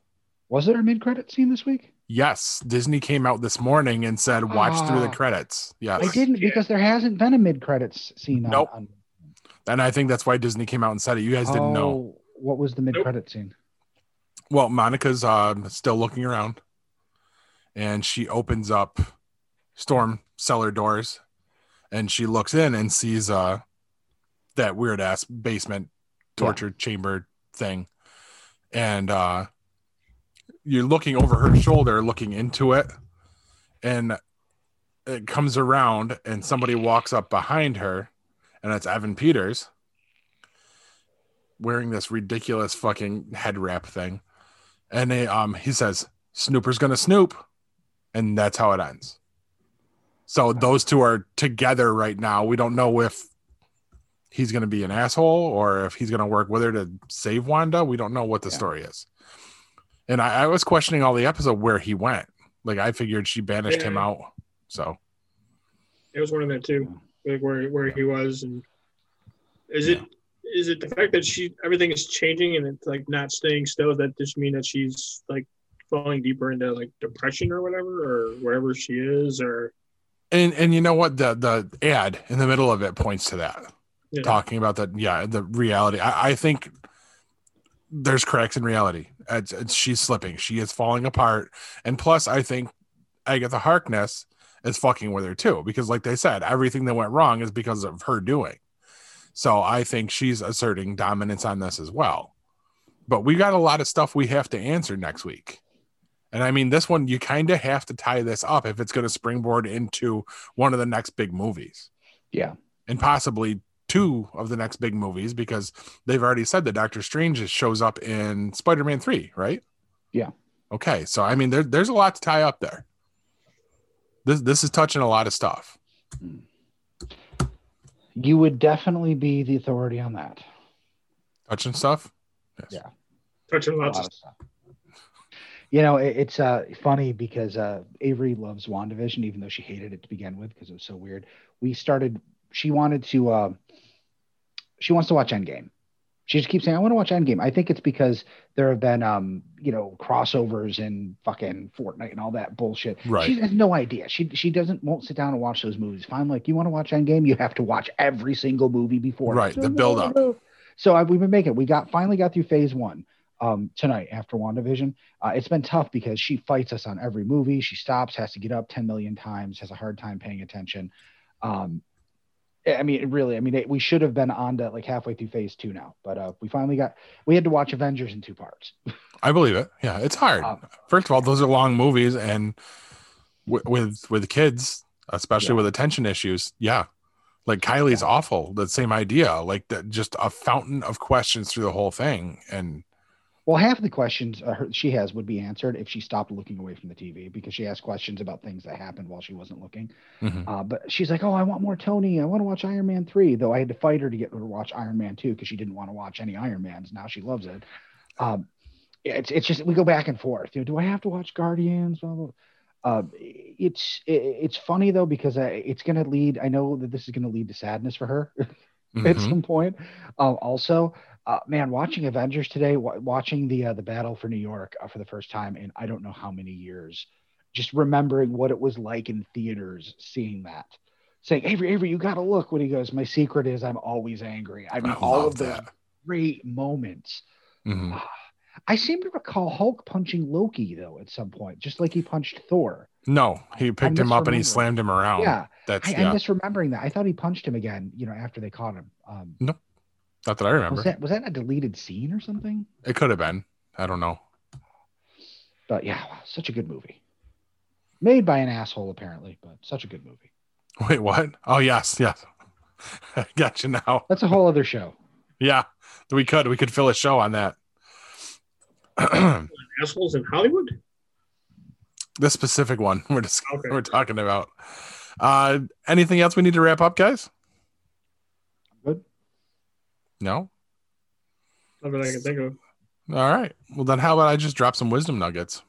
Was there a mid-credit scene this week? yes, Disney came out this morning and said, watch through the Ah. credits. Yes. I didn't because there hasn't been a mid-credits scene. Nope. on, And I think that's why Disney came out and said it. You guys didn't know. Oh, What was the mid-credit scene? Well, Monica's um, still looking around, and she opens up storm cellar doors, and she looks in and sees uh that weird ass basement torture chamber thing, and uh you're looking over her shoulder, looking into it, and it comes around, and somebody walks up behind her, and it's Evan Peters. Wearing this ridiculous fucking head wrap thing. And they, um he says snooper's gonna snoop. And that's how it ends. So those two are together right now. We don't know if he's gonna be an asshole or if he's gonna work with her to save wanda we don't know what the Yeah. story is. And I, I was questioning all the episode where he went. Like i figured she banished him out so. It was one of that too, like where where he was, and is it is it the fact that she everything is changing and it's like not staying still? That just mean that she's like falling deeper into like depression or whatever, or wherever she is, or and and you know what? The the ad in the middle of it points to that you know, talking about that yeah the reality. I, I think there's cracks in reality. It's, it's, she's slipping. She is falling apart. And plus i think agatha harkness is fucking with her too because like they said everything that went wrong is because of her doing. So i think she's asserting dominance on this as well. But we got a lot of stuff we have to answer next week. And i mean this one you kind of have to tie this up if it's going to springboard into one of the next big movies. Yeah. and possibly two of the next big movies because they've already said that Doctor Strange is- shows up in Spider-Man 3, right? Yeah. Okay, so I mean there, there's a lot to tie up there. This this is touching a lot of stuff. You would definitely be the authority on that. Touching stuff? Yes. Yeah. touching A lots lot of of stuff. You know, it, it's uh, funny because uh, Avery loves WandaVision, even though she hated it to begin with because it was so weird. We started, she wanted to, uh, she wants to watch Endgame. She just keeps saying, I want to watch Endgame. I think it's because there have been, um, you know, crossovers and fucking Fortnite and all that bullshit. Right. She has no idea. She she doesn't won't sit down and watch those movies. If I'm like, you want to watch Endgame, you have to watch every single movie before. Right, the build up. So I, we've been making. it. We got finally got through phase one um, tonight after WandaVision. Uh, it's been tough because she fights us on every movie. She stops, has to get up 10 million times, has a hard time paying attention. Um, I mean, really, I mean, it, we should have been on to like halfway through phase two now, but uh, we finally got, we had to watch Avengers in two parts. I believe it. Yeah, it's hard. Um, First of all, those are long movies and w- with with kids, especially Yeah. with attention issues, yeah. Like Kylie's Yeah. awful. The same idea, like that, just a fountain of questions through the whole thing, and Well, half of the questions uh, her, she has would be answered if she stopped looking away from the TV because she asked questions about things that happened while she wasn't looking. Mhm. Uh, but she's like, "Oh, I want more Tony. I want to watch Iron Man three. Though I had to fight her to get her to watch Iron Man two because she didn't want to watch any Iron Mans. Now she loves it. Um, it's it's just we go back and forth. You know, do I have to watch Guardians? Blah, blah. Uh, it's it, it's funny though because uh, it's going to lead. I know that this is going to lead to sadness for her at Mhm. some point. Uh, also, uh, man, watching Avengers today, wa watching the uh, the battle for New York uh, for the first time in I don't know how many years, just remembering what it was like in theaters, seeing that, saying, "Avery, Avery, you got to look." When he goes, "My secret is I'm always angry." I mean, I all of those that. great moments. Mhm. I seem to recall Hulk punching Loki though at some point, just like he punched Thor. No, he picked him up and he slammed him around. yeah, That's I, yeah. I'm misremembering that. I thought he punched him again, you know, after they caught him. Um, Not that I remember. was that was that a deleted scene or something? It could have been. I don't know. But yeah, wow, such a good movie. Made by an asshole apparently, but such a good movie. Wait, what? Oh yes, yes. I got you now. That's a whole other show. Yeah, we could. We could fill a show on that. assholes in Hollywood. the specific one we're just Okay. we're talking about. Uh, anything else we need to wrap up, guys? Good. No. Not that I can think of. All right. Well, then how about I just drop some wisdom nuggets?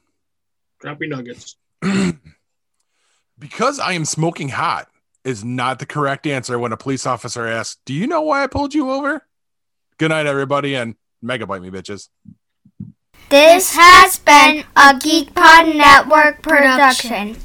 Drop your nuggets. because I am smoking hot is not the correct answer when a police officer asks, Do you know why I pulled you over? Good night, everybody, and megabyte me, bitches. This has been a GeekPod Network production.